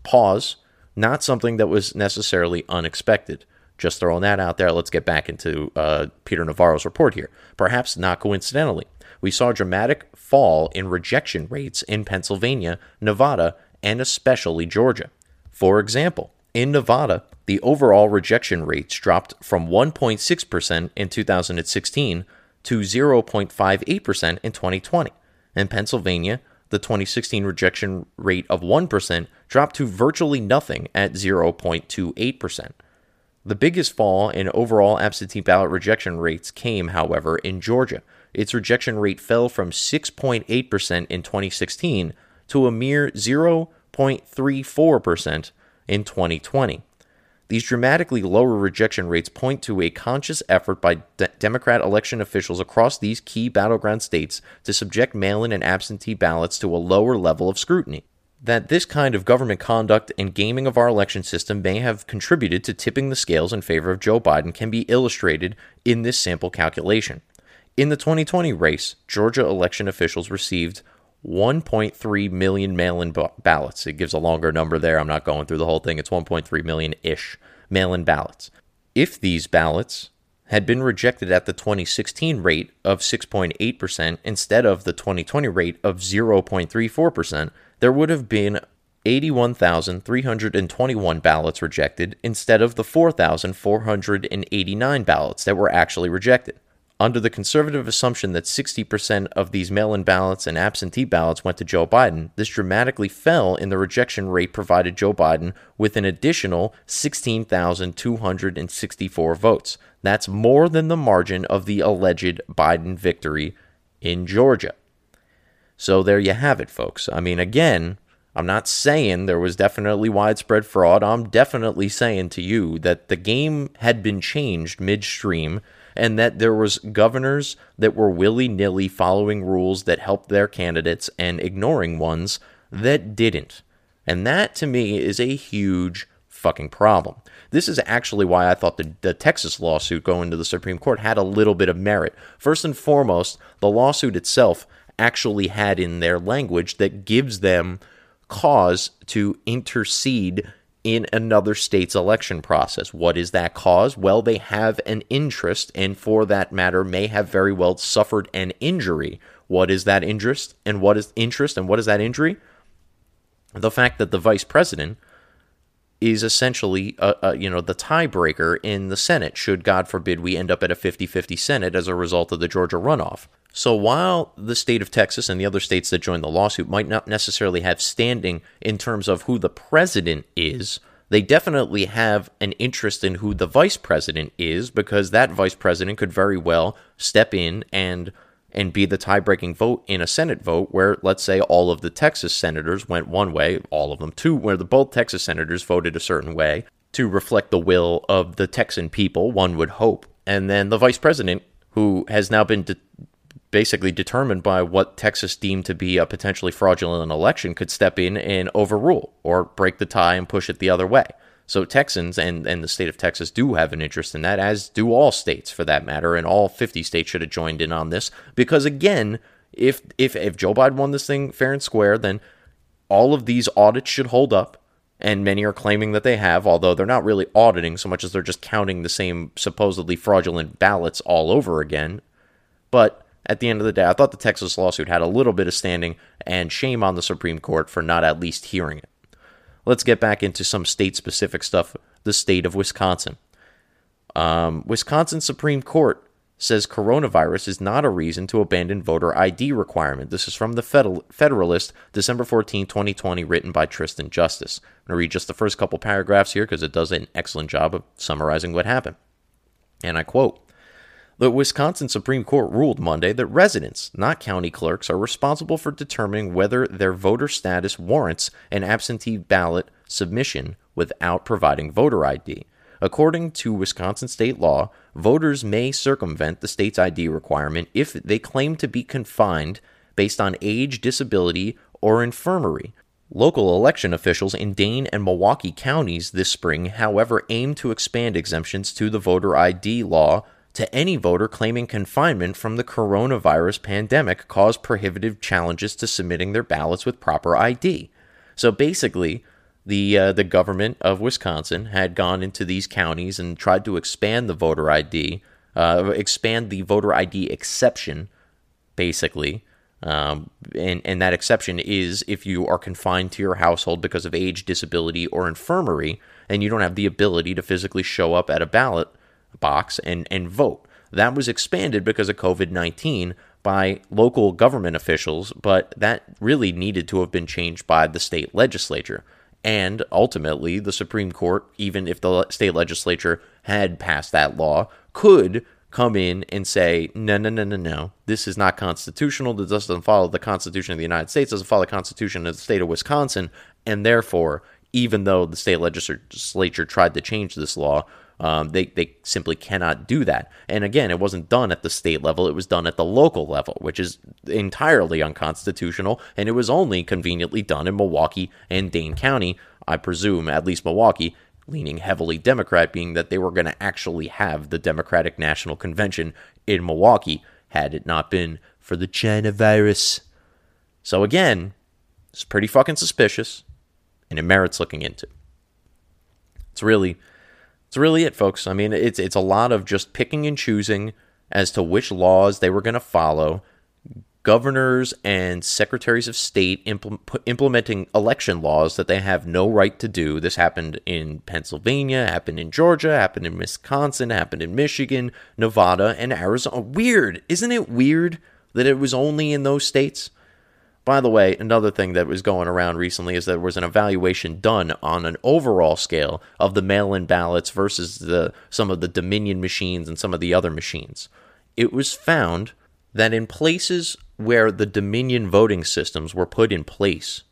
Pause, not something that was necessarily unexpected. Just throwing that out there. Let's get back into uh, Peter Navarro's report here. Perhaps not coincidentally, we saw a dramatic fall in rejection rates in Pennsylvania, Nevada, and especially Georgia. For example, in Nevada, the overall rejection rates dropped from 1.6% in 2016 to 0.58% in 2020. In Pennsylvania, the 2016 rejection rate of 1% dropped to virtually nothing at 0.28%. The biggest fall in overall absentee ballot rejection rates came, however, in Georgia, its rejection rate fell from 6.8% in 2016 to a mere 0.34% in 2020. These dramatically lower rejection rates point to a conscious effort by de- Democrat election officials across these key battleground states to subject mail in and absentee ballots to a lower level of scrutiny. That this kind of government conduct and gaming of our election system may have contributed to tipping the scales in favor of Joe Biden can be illustrated in this sample calculation. In the 2020 race, Georgia election officials received 1.3 million mail in ballots. It gives a longer number there. I'm not going through the whole thing. It's 1.3 million ish mail in ballots. If these ballots had been rejected at the 2016 rate of 6.8% instead of the 2020 rate of 0.34%, there would have been 81,321 ballots rejected instead of the 4,489 ballots that were actually rejected. Under the conservative assumption that 60% of these mail in ballots and absentee ballots went to Joe Biden, this dramatically fell in the rejection rate provided Joe Biden with an additional 16,264 votes. That's more than the margin of the alleged Biden victory in Georgia. So there you have it, folks. I mean, again, I'm not saying there was definitely widespread fraud. I'm definitely saying to you that the game had been changed midstream and that there was governors that were willy-nilly following rules that helped their candidates and ignoring ones that didn't. And that to me is a huge fucking problem. This is actually why I thought the, the Texas lawsuit going to the Supreme Court had a little bit of merit. First and foremost, the lawsuit itself actually had in their language that gives them cause to intercede in another state's election process. What is that cause? Well, they have an interest, and for that matter, may have very well suffered an injury. What is that interest? And what is interest? And what is that injury? The fact that the vice president is essentially, uh, uh, you know, the tiebreaker in the Senate. Should God forbid we end up at a 50-50 Senate as a result of the Georgia runoff. So while the state of Texas and the other states that joined the lawsuit might not necessarily have standing in terms of who the president is, they definitely have an interest in who the vice president is because that vice president could very well step in and and be the tie-breaking vote in a Senate vote where let's say all of the Texas senators went one way, all of them two where the both Texas senators voted a certain way to reflect the will of the Texan people, one would hope. And then the vice president who has now been de- basically determined by what Texas deemed to be a potentially fraudulent election could step in and overrule or break the tie and push it the other way. So Texans and, and the state of Texas do have an interest in that, as do all states for that matter, and all 50 states should have joined in on this. Because again, if if if Joe Biden won this thing fair and square, then all of these audits should hold up. And many are claiming that they have, although they're not really auditing so much as they're just counting the same supposedly fraudulent ballots all over again. But at the end of the day, I thought the Texas lawsuit had a little bit of standing, and shame on the Supreme Court for not at least hearing it. Let's get back into some state specific stuff. The state of Wisconsin. Um, Wisconsin Supreme Court says coronavirus is not a reason to abandon voter ID requirement. This is from the Federalist, December 14, 2020, written by Tristan Justice. I'm going to read just the first couple paragraphs here because it does an excellent job of summarizing what happened. And I quote the Wisconsin Supreme Court ruled Monday that residents, not county clerks, are responsible for determining whether their voter status warrants an absentee ballot submission without providing voter ID. According to Wisconsin state law, voters may circumvent the state's ID requirement if they claim to be confined based on age, disability, or infirmary. Local election officials in Dane and Milwaukee counties this spring, however, aim to expand exemptions to the voter ID law to any voter claiming confinement from the coronavirus pandemic caused prohibitive challenges to submitting their ballots with proper ID. So basically, the uh, the government of Wisconsin had gone into these counties and tried to expand the voter ID, uh, expand the voter ID exception, basically. Um, and, and that exception is if you are confined to your household because of age, disability, or infirmary, and you don't have the ability to physically show up at a ballot box and, and vote. That was expanded because of COVID 19 by local government officials, but that really needed to have been changed by the state legislature. And ultimately, the Supreme Court, even if the state legislature had passed that law, could come in and say, no, no, no, no, no, this is not constitutional. This doesn't follow the Constitution of the United States, doesn't follow the Constitution of the state of Wisconsin. And therefore, even though the state legislature tried to change this law, um, they, they simply cannot do that. And again, it wasn't done at the state level, it was done at the local level, which is entirely unconstitutional. And it was only conveniently done in Milwaukee and Dane County, I presume, at least Milwaukee, leaning heavily Democrat, being that they were going to actually have the Democratic National Convention in Milwaukee had it not been for the China virus. So again, it's pretty fucking suspicious, and it merits looking into. It's really that's really it, folks. I mean, it's it's a lot of just picking and choosing as to which laws they were going to follow. Governors and secretaries of state impl- implementing election laws that they have no right to do. This happened in Pennsylvania, happened in Georgia, happened in Wisconsin, happened in Michigan, Nevada, and Arizona. Weird, isn't it weird that it was only in those states? By the way, another thing that was going around recently is that there was an evaluation done on an overall scale of the mail-in ballots versus the some of the Dominion machines and some of the other machines. It was found that in places where the Dominion voting systems were put in place,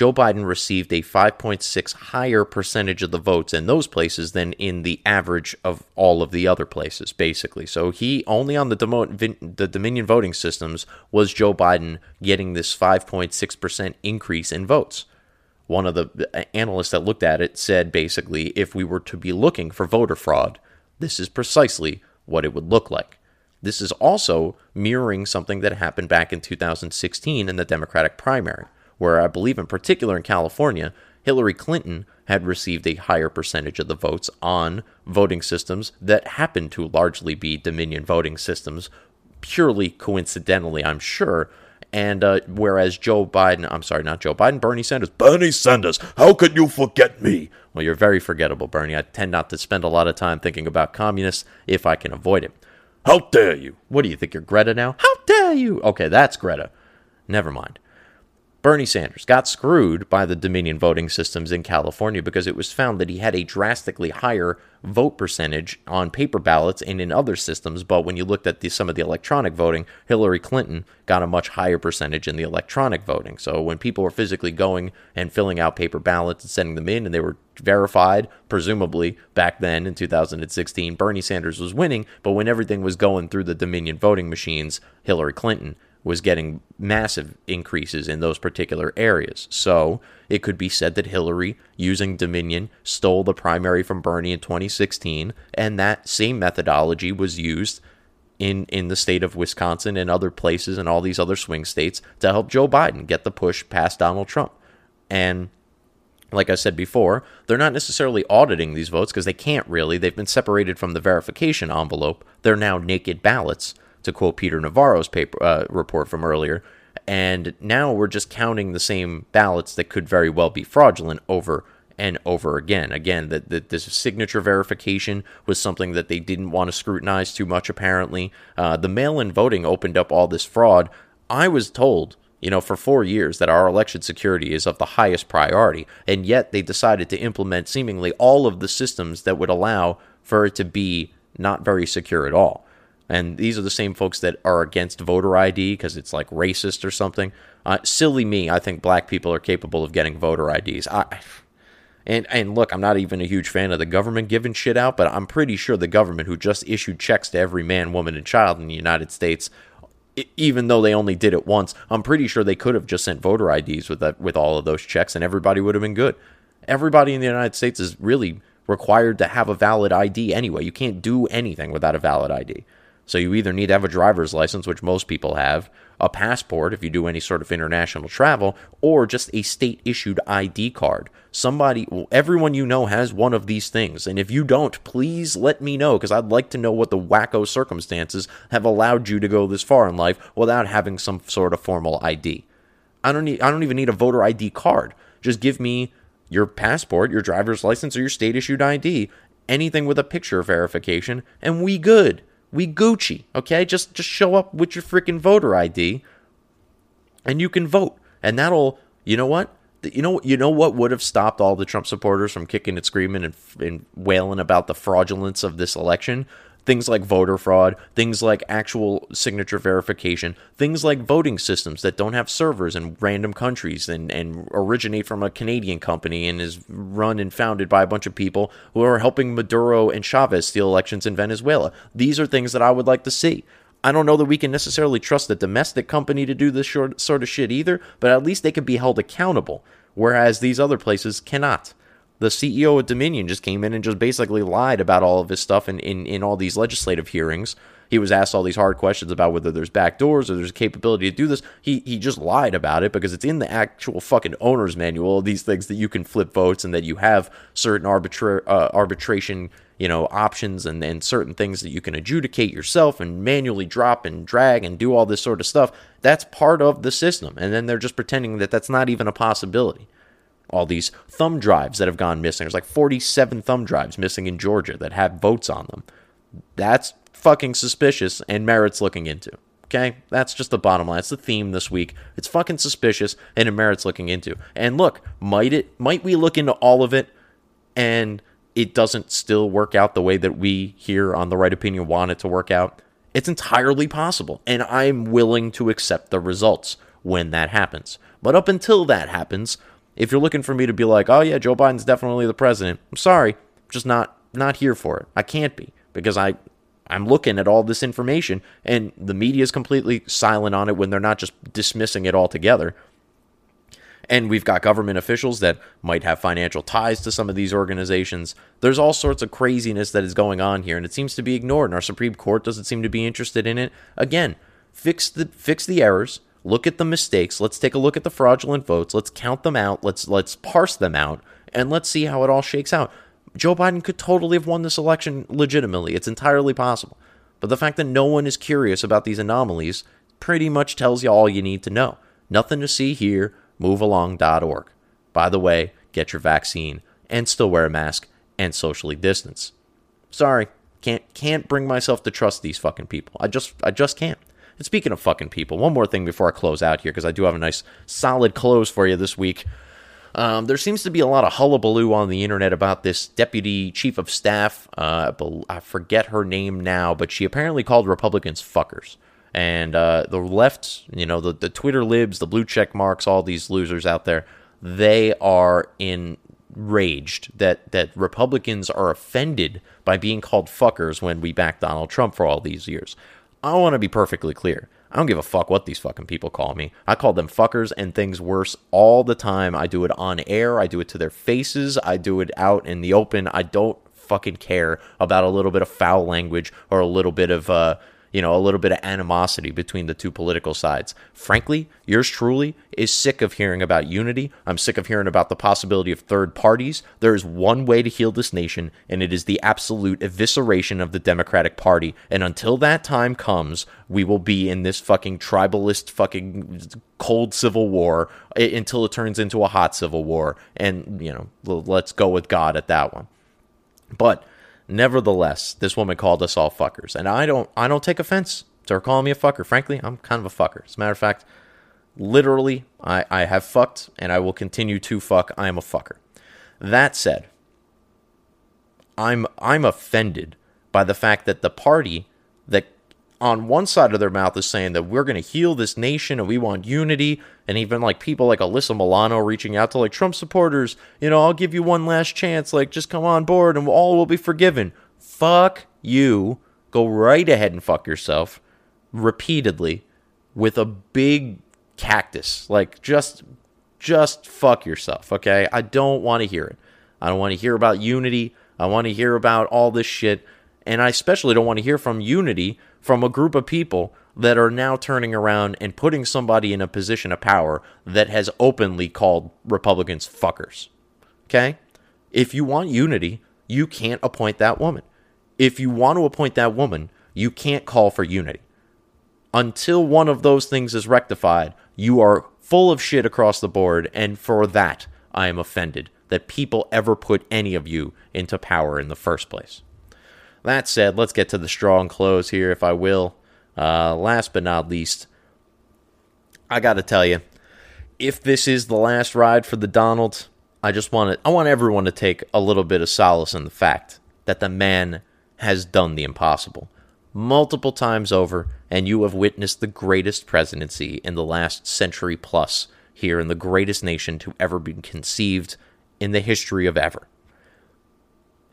Joe Biden received a 5.6 higher percentage of the votes in those places than in the average of all of the other places, basically. So he only on the, Demo- the Dominion voting systems was Joe Biden getting this 5.6% increase in votes. One of the uh, analysts that looked at it said basically, if we were to be looking for voter fraud, this is precisely what it would look like. This is also mirroring something that happened back in 2016 in the Democratic primary, where I believe, in particular in California, Hillary Clinton had received a higher percentage of the votes on voting systems that happened to largely be Dominion voting systems, purely coincidentally, I'm sure. And uh, whereas Joe Biden, I'm sorry, not Joe Biden, Bernie Sanders, Bernie Sanders, how could you forget me? Well, you're very forgettable, Bernie. I tend not to spend a lot of time thinking about communists if I can avoid it. How dare you? What do you think? You're Greta now? How dare you? Okay, that's Greta. Never mind. Bernie Sanders got screwed by the Dominion voting systems in California because it was found that he had a drastically higher vote percentage on paper ballots and in other systems. But when you looked at the, some of the electronic voting, Hillary Clinton got a much higher percentage in the electronic voting. So when people were physically going and filling out paper ballots and sending them in, and they were verified, presumably back then in 2016, Bernie Sanders was winning. But when everything was going through the Dominion voting machines, Hillary Clinton was getting massive increases in those particular areas. So it could be said that Hillary, using Dominion, stole the primary from Bernie in 2016, and that same methodology was used in, in the state of Wisconsin and other places and all these other swing states to help Joe Biden get the push past Donald Trump. And like I said before, they're not necessarily auditing these votes because they can't really. They've been separated from the verification envelope. They're now naked ballots to quote Peter Navarro's paper uh, report from earlier. And now we're just counting the same ballots that could very well be fraudulent over and over again. Again, that the, this signature verification was something that they didn't want to scrutinize too much. Apparently, uh, the mail-in voting opened up all this fraud. I was told, you know, for four years that our election security is of the highest priority, and yet they decided to implement seemingly all of the systems that would allow for it to be not very secure at all and these are the same folks that are against voter ID because it's like racist or something. Uh, silly me, I think black people are capable of getting voter IDs. I, and and look, I'm not even a huge fan of the government giving shit out, but I'm pretty sure the government who just issued checks to every man, woman, and child in the United States, even though they only did it once, I'm pretty sure they could have just sent voter IDs with that with all of those checks, and everybody would have been good. Everybody in the United States is really required to have a valid ID anyway. You can't do anything without a valid ID. So you either need to have a driver's license, which most people have, a passport if you do any sort of international travel, or just a state issued ID card. Somebody, everyone you know has one of these things. And if you don't, please let me know because I'd like to know what the wacko circumstances have allowed you to go this far in life without having some sort of formal ID. I don't need I don't even need a voter ID card. Just give me your passport, your driver's license, or your state issued ID, anything with a picture verification, and we good. We Gucci, okay? Just just show up with your freaking voter ID and you can vote. And that'll, you know what? You know, you know what would have stopped all the Trump supporters from kicking and screaming and, and wailing about the fraudulence of this election? Things like voter fraud, things like actual signature verification, things like voting systems that don't have servers in random countries and, and originate from a Canadian company and is run and founded by a bunch of people who are helping Maduro and Chavez steal elections in Venezuela. These are things that I would like to see. I don't know that we can necessarily trust a domestic company to do this sort of shit either, but at least they can be held accountable, whereas these other places cannot the CEO of Dominion just came in and just basically lied about all of his stuff in, in, in all these legislative hearings. He was asked all these hard questions about whether there's back doors or there's a capability to do this. He he just lied about it because it's in the actual fucking owner's manual these things that you can flip votes and that you have certain arbitra- uh, arbitration you know options and, and certain things that you can adjudicate yourself and manually drop and drag and do all this sort of stuff. That's part of the system, and then they're just pretending that that's not even a possibility all these thumb drives that have gone missing. There's like 47 thumb drives missing in Georgia that have votes on them. That's fucking suspicious and merits looking into. Okay? That's just the bottom line. It's the theme this week. It's fucking suspicious and it merits looking into. And look, might it might we look into all of it and it doesn't still work out the way that we here on the right opinion want it to work out? It's entirely possible, and I'm willing to accept the results when that happens. But up until that happens, if you're looking for me to be like, "Oh yeah, Joe Biden's definitely the president," I'm sorry, I'm just not not here for it. I can't be because I I'm looking at all this information and the media is completely silent on it when they're not just dismissing it altogether. And we've got government officials that might have financial ties to some of these organizations. There's all sorts of craziness that is going on here, and it seems to be ignored. And our Supreme Court doesn't seem to be interested in it. Again, fix the fix the errors, look at the mistakes. Let's take a look at the fraudulent votes. Let's count them out. Let's let's parse them out, and let's see how it all shakes out. Joe Biden could totally have won this election legitimately. It's entirely possible. But the fact that no one is curious about these anomalies pretty much tells you all you need to know. Nothing to see here movealong.org. By the way, get your vaccine and still wear a mask and socially distance. Sorry, can't can't bring myself to trust these fucking people. I just I just can't. And speaking of fucking people, one more thing before I close out here because I do have a nice solid close for you this week. Um, there seems to be a lot of hullabaloo on the internet about this deputy chief of staff. Uh, I forget her name now, but she apparently called Republicans fuckers. And uh, the left, you know, the, the Twitter libs, the blue check marks, all these losers out there, they are enraged that, that Republicans are offended by being called fuckers when we back Donald Trump for all these years. I want to be perfectly clear. I don't give a fuck what these fucking people call me. I call them fuckers and things worse all the time. I do it on air. I do it to their faces. I do it out in the open. I don't fucking care about a little bit of foul language or a little bit of uh, you know, a little bit of animosity between the two political sides. Frankly, yours truly is sick of hearing about unity. I'm sick of hearing about the possibility of third parties. There is one way to heal this nation, and it is the absolute evisceration of the Democratic Party. And until that time comes, we will be in this fucking tribalist, fucking cold civil war until it turns into a hot civil war. And, you know, let's go with God at that one. But Nevertheless, this woman called us all fuckers, and I don't I don't take offense to her calling me a fucker. Frankly, I'm kind of a fucker. As a matter of fact, literally, I, I have fucked and I will continue to fuck. I am a fucker. That said, I'm I'm offended by the fact that the party that on one side of their mouth is saying that we're going to heal this nation and we want unity and even like people like Alyssa Milano reaching out to like Trump supporters, you know, I'll give you one last chance, like just come on board and all will be forgiven. Fuck you. Go right ahead and fuck yourself repeatedly with a big cactus. Like just just fuck yourself, okay? I don't want to hear it. I don't want to hear about unity. I want to hear about all this shit. And I especially don't want to hear from unity from a group of people that are now turning around and putting somebody in a position of power that has openly called Republicans fuckers. Okay? If you want unity, you can't appoint that woman. If you want to appoint that woman, you can't call for unity. Until one of those things is rectified, you are full of shit across the board, and for that, I am offended that people ever put any of you into power in the first place. That said, let's get to the strong close here, if I will. Uh, last but not least, I got to tell you, if this is the last ride for the Donald, I just want to, I want everyone to take a little bit of solace in the fact that the man has done the impossible multiple times over, and you have witnessed the greatest presidency in the last century plus here in the greatest nation to ever be conceived in the history of ever.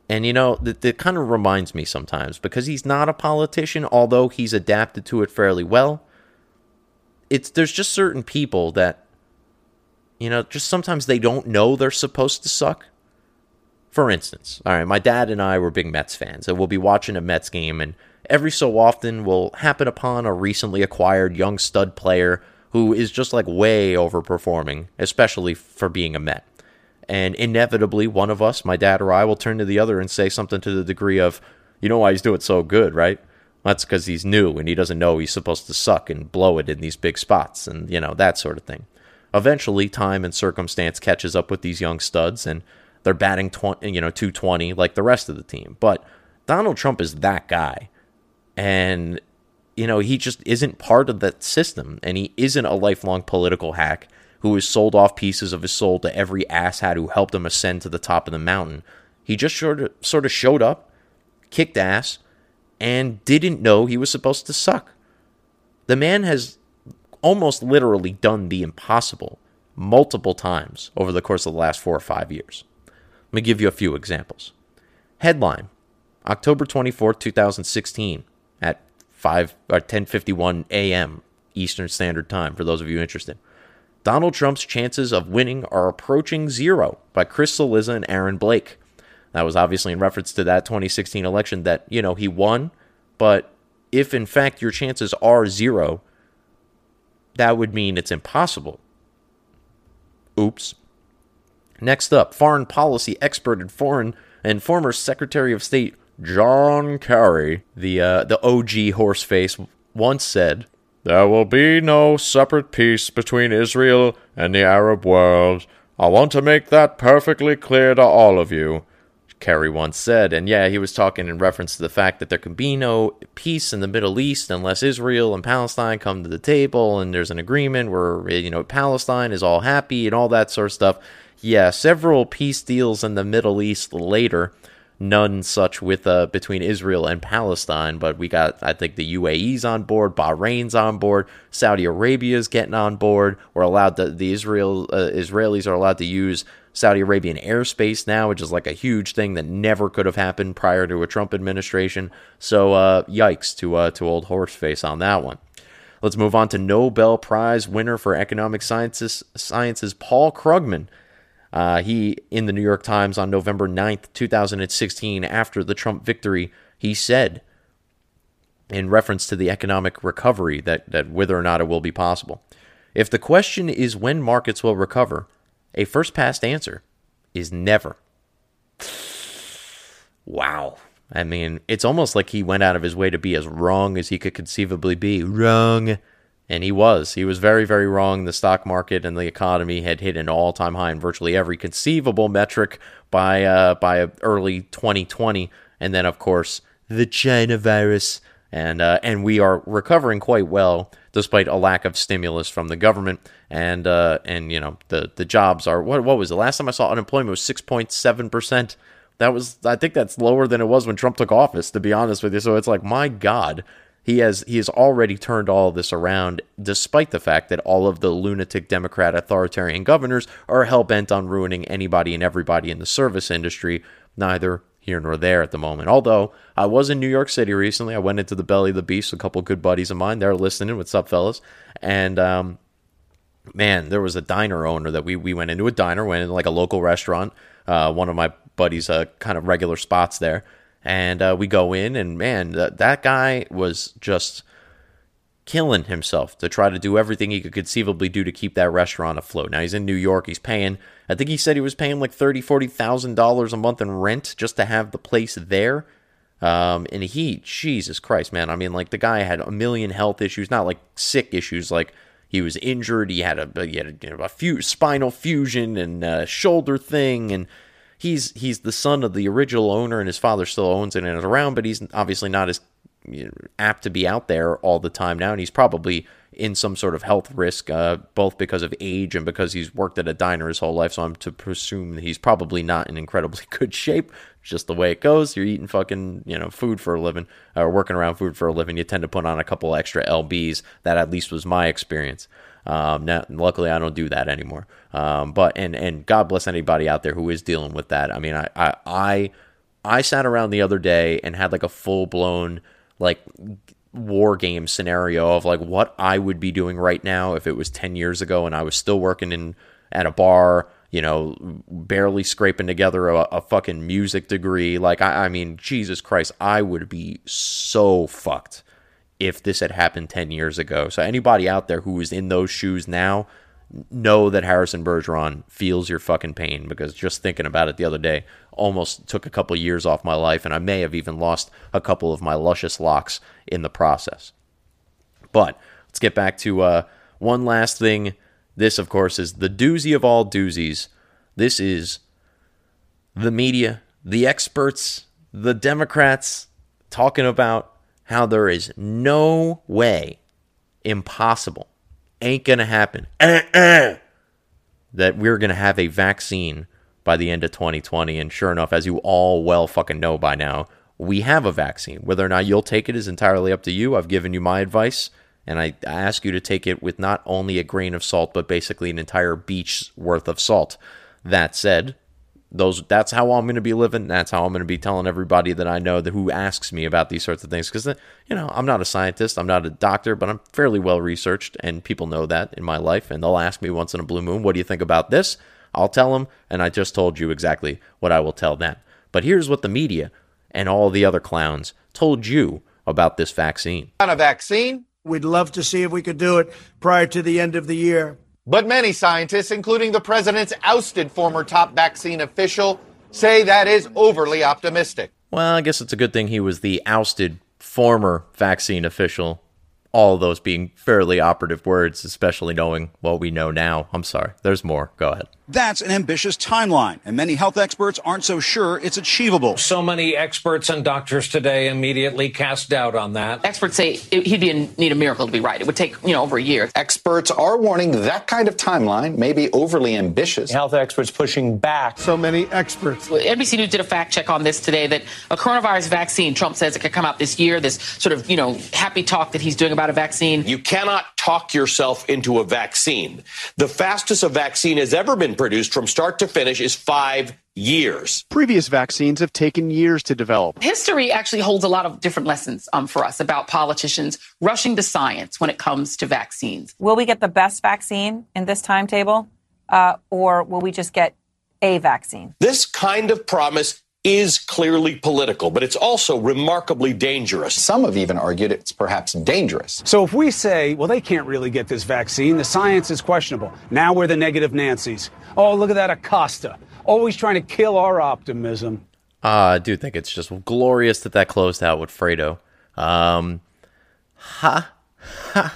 And you know, that, that kind of reminds me sometimes because he's not a politician, although he's adapted to it fairly well. It's there's just certain people that you know, just sometimes they don't know they're supposed to suck. For instance, all right, my dad and I were big Mets fans, and we'll be watching a Mets game, and every so often we'll happen upon a recently acquired young stud player who is just like way overperforming, especially for being a Met. And inevitably, one of us, my dad or I, will turn to the other and say something to the degree of, you know why he's doing so good, right? That's because he's new and he doesn't know he's supposed to suck and blow it in these big spots and, you know, that sort of thing. Eventually, time and circumstance catches up with these young studs and they're batting 20, you know, 220 like the rest of the team. But Donald Trump is that guy. And, you know, he just isn't part of that system and he isn't a lifelong political hack who has sold off pieces of his soul to every asshat who helped him ascend to the top of the mountain. He just sort of, sort of showed up, kicked ass, and didn't know he was supposed to suck. The man has almost literally done the impossible multiple times over the course of the last four or five years. Let me give you a few examples. Headline October 24th, 2016, at 5 or 10:51 a.m. Eastern Standard Time for those of you interested. Donald Trump's chances of winning are approaching zero by Chris Cillizza and Aaron Blake. That was obviously in reference to that 2016 election that, you know, he won, but if in fact your chances are zero, that would mean it's impossible. Oops. Next up, foreign policy expert and foreign and former Secretary of State John Kerry, the uh, the OG horseface, once said, There will be no separate peace between Israel and the Arab world. I want to make that perfectly clear to all of you. Kerry once said. And yeah, he was talking in reference to the fact that there can be no peace in the Middle East unless Israel and Palestine come to the table and there's an agreement where, you know, Palestine is all happy and all that sort of stuff. Yeah, several peace deals in the Middle East later. None such with uh, between Israel and Palestine, but we got I think the UAE's on board, Bahrain's on board, Saudi Arabia's getting on board. We're allowed to the Israel uh, Israelis are allowed to use Saudi Arabian airspace now, which is like a huge thing that never could have happened prior to a Trump administration. So, uh, yikes to uh, to old horseface on that one. Let's move on to Nobel Prize winner for economic sciences, sciences Paul Krugman. Uh, he, in the New York Times on November 9th, 2016, after the Trump victory, he said, in reference to the economic recovery, that, that whether or not it will be possible. If the question is when markets will recover, a first past answer is never. Wow. I mean, it's almost like he went out of his way to be as wrong as he could conceivably be. Wrong. And he was. He was very, very wrong. The stock market and the economy had hit an all-time high in virtually every conceivable metric by uh, by early 2020. And then, of course, the China virus, and uh, and we are recovering quite well despite a lack of stimulus from the government. And uh, and you know the the jobs are what what was the last time I saw unemployment was 6.7 percent. That was I think that's lower than it was when Trump took office. To be honest with you, so it's like my God he has he has already turned all this around, despite the fact that all of the lunatic Democrat authoritarian governors are hell bent on ruining anybody and everybody in the service industry. Neither here nor there at the moment. Although I was in New York City recently, I went into the Belly of the Beast. A couple good buddies of mine, they're listening. What's up, fellas? And um, man, there was a diner owner that we we went into a diner, went in like a local restaurant. Uh, one of my buddies' uh, kind of regular spots there and uh, we go in, and man, that, that guy was just killing himself to try to do everything he could conceivably do to keep that restaurant afloat. Now he's in New York. He's paying, I think he said he was paying like thirty, forty thousand dollars a month in rent just to have the place there. Um, and he, Jesus Christ, man, I mean, like the guy had a million health issues, not like sick issues, like he was injured. He had a, he had a, you know, a few spinal fusion and a shoulder thing, and he's he's the son of the original owner, and his father still owns it and is around, but he's obviously not as you know, apt to be out there all the time now, and he's probably in some sort of health risk, uh, both because of age and because he's worked at a diner his whole life. So I'm to presume that he's probably not in incredibly good shape. Just the way it goes. You're eating fucking you know food for a living, or working around food for a living. You tend to put on a couple extra lbs. That at least was my experience. Um, now, luckily, I don't do that anymore. Um, but and and God bless anybody out there who is dealing with that. I mean, I I I, I sat around the other day and had like a full blown like war game scenario of like what I would be doing right now if it was 10 years ago and I was still working in at a bar, you know, barely scraping together a, a fucking music degree. Like I, I mean, Jesus Christ, I would be so fucked if this had happened 10 years ago. So anybody out there who is in those shoes now, know that Harrison Bergeron feels your fucking pain because just thinking about it the other day almost took a couple years off my life and I may have even lost a couple of my luscious locks in the process. But let's get back to uh, one last thing. This, of course, is the doozy of all doozies. This is the media, the experts, the Democrats talking about how there is no way, impossible, ain't gonna happen, that we're gonna have a vaccine by the end of 2020. And sure enough, as you all well fucking know by now, we have a vaccine. Whether or not you'll take it is entirely up to you. I've given you my advice, and I, I ask you to take it with not only a grain of salt, but basically an entire beach's worth of salt. That said, those that's how I'm going to be living. That's how I'm going to be telling everybody that I know that who asks me about these sorts of things. Because uh, you know, I'm not a scientist, I'm not a doctor, but I'm fairly well researched, and people know that in my life. And they'll ask me once in a blue moon, "What do you think about this?" I'll tell them, and I just told you exactly what I will tell them. But here's what the media and all the other clowns told you about this vaccine. On a vaccine, we'd love to see if we could do it prior to the end of the year. But many scientists, including the president's ousted former top vaccine official, say that is overly optimistic. Well, I guess it's a good thing he was the ousted former vaccine official all those being fairly operative words, especially knowing what we know now. I'm sorry. There's more. Go ahead. That's an ambitious timeline, and many health experts aren't so sure it's achievable. So many experts and doctors today immediately cast doubt on that. Experts say he'd be in need a miracle to be right. It would take, you know, over a year. Experts are warning that kind of timeline may be overly ambitious. Health experts pushing back. So many experts. NBC News did a fact check on this today that a coronavirus vaccine, Trump says it could come out this year. This sort of, you know, happy talk that he's doing about a vaccine. You cannot talk yourself into a vaccine. The fastest a vaccine has ever been produced from start to finish is five years. Previous vaccines have taken years to develop. History actually holds a lot of different lessons um, for us about politicians rushing to science when it comes to vaccines. Will we get the best vaccine in this timetable, uh, or will we just get a vaccine? This kind of promise is clearly political, but it's also remarkably dangerous. Some have even argued it's perhaps dangerous. So if we say, well, they can't really get this vaccine, the science is questionable. Now we're the negative Nancy's. Oh, look at that Acosta, always trying to kill our optimism. Uh, I do think it's just glorious that that closed out with Fredo. Um, ha, ha.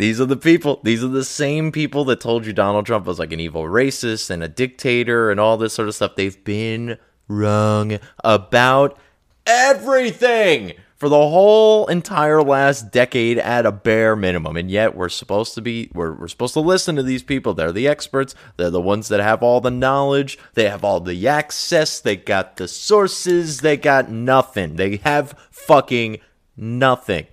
These are the people. These are the same people that told you Donald Trump was like an evil racist and a dictator and all this sort of stuff. They've been wrong about everything for the whole entire last decade at a bare minimum. And yet we're supposed to be we're, we're supposed to listen to these people. They're the experts. They're the ones that have all the knowledge. They have all the access. They got the sources. They got nothing. They have fucking nothing.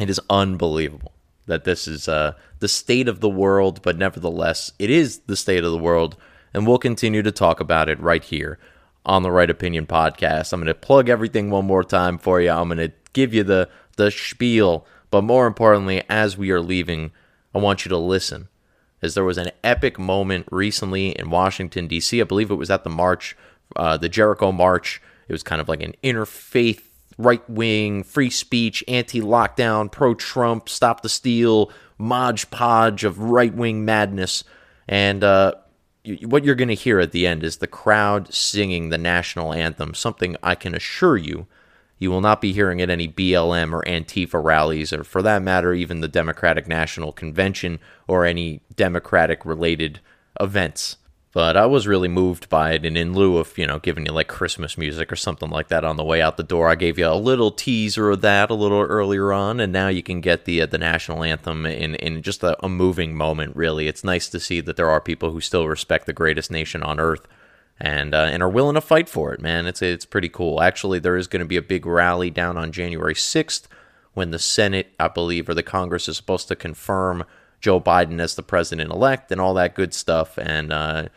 It is unbelievable that this is uh, the state of the world, but nevertheless, it is the state of the world, and we'll continue to talk about it right here on the Right Opinion podcast. I'm going to plug everything one more time for you. I'm going to give you the the spiel, but more importantly, as we are leaving, I want you to listen. As there was an epic moment recently in Washington D.C. I believe it was at the march, uh, the Jericho March. It was kind of like an interfaith right wing, free speech, anti lockdown, pro Trump, stop the steal, modge podge of right wing madness. And uh, what you're going to hear at the end is the crowd singing the national anthem, something I can assure you you will not be hearing at any BLM or Antifa rallies, or for that matter, even the Democratic National Convention or any Democratic related events. But I was really moved by it, and in lieu of, you know, giving you like Christmas music or something like that on the way out the door, I gave you a little teaser of that a little earlier on, and now you can get the uh, the national anthem in, in just a, a moving moment, really. It's nice to see that there are people who still respect the greatest nation on earth and uh, and are willing to fight for it, man. It's it's pretty cool. Actually, there is going to be a big rally down on January 6th when the Senate, I believe, or the Congress is supposed to confirm Joe Biden as the president elect and all that good stuff. And uh,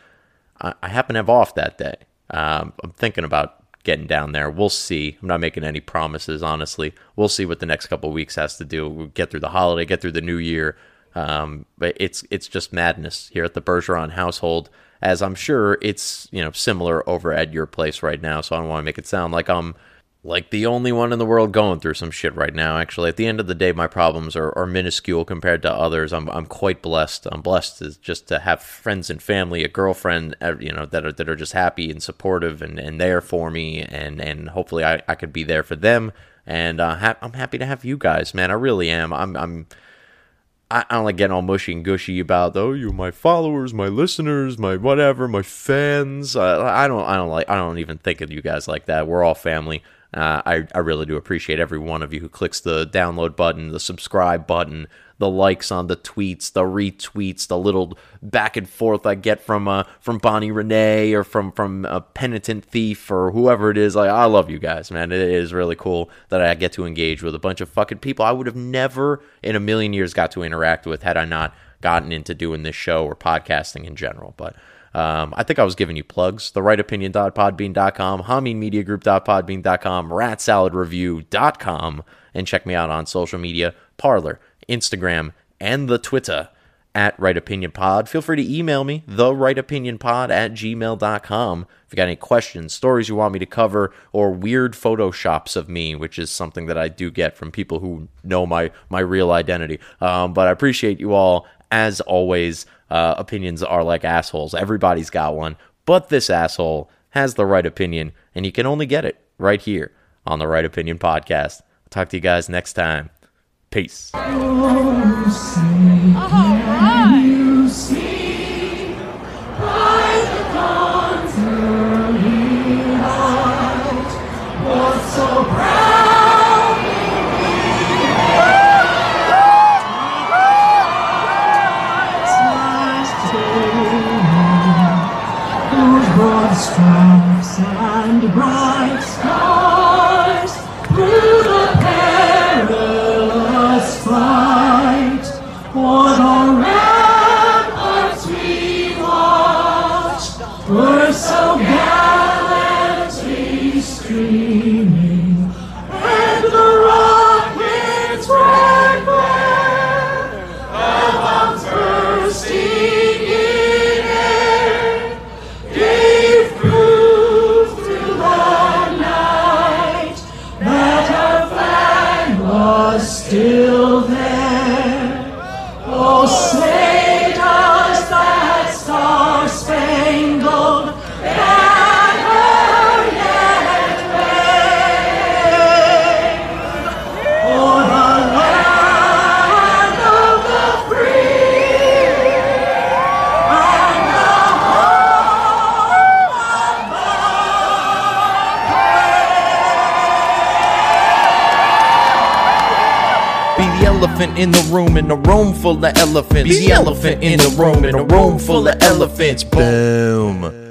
I, I, happen to have off that day. Um, I'm thinking about getting down there. We'll see. I'm not making any promises, honestly. We'll see what the next couple weeks has to do. We'll get through the holiday, get through the new year. Um, but it's it's just madness here at the Bergeron household, as I'm sure it's you know similar over at your place right now. So I don't want to make it sound like I'm like the only one in the world going through some shit right now. Actually, at the end of the day, my problems are, are minuscule compared to others. I'm I'm quite blessed. I'm blessed to just to have friends and family, a girlfriend, you know, that are that are just happy and supportive and, and there for me, and and hopefully I, I could be there for them. And uh, ha- I'm happy to have you guys, man. I really am. I'm I'm. I don't like getting all mushy and gushy about oh you my followers, my listeners, my whatever, my fans. Uh, I don't I don't like I don't even think of you guys like that. We're all family Uh, I, I really do appreciate every one of you who clicks the download button, the subscribe button, the likes on the tweets, the retweets, the little back and forth I get from uh, from Bonnie Renee or from from a penitent thief or whoever it is. Like I love you guys, man. It is really cool that I get to engage with a bunch of fucking people I would have never in a million years got to interact with had I not gotten into doing this show or podcasting in general. But um, I think I was giving you plugs. The rightopinion.podbean.com, haminmediagroup.podbean.com, ratsaladreview.com, and check me out on social media, Parler, Instagram, and the Twitter at Right Opinion Pod. Feel free to email me, the Right Opinion Pod at gmail.com. If you got any questions, stories you want me to cover, or weird photoshops of me, which is something that I do get from people who know my, my real identity. Um, but I appreciate you all. As always, uh, opinions are like assholes. Everybody's got one, but this asshole has the right opinion, and you can only get it right here on the Right Opinion Podcast. I'll talk to you guys next time. Peace. So broad and bright elephant in the room in a room full of elephants. The elephant in the room in a room full of elephants. Boom.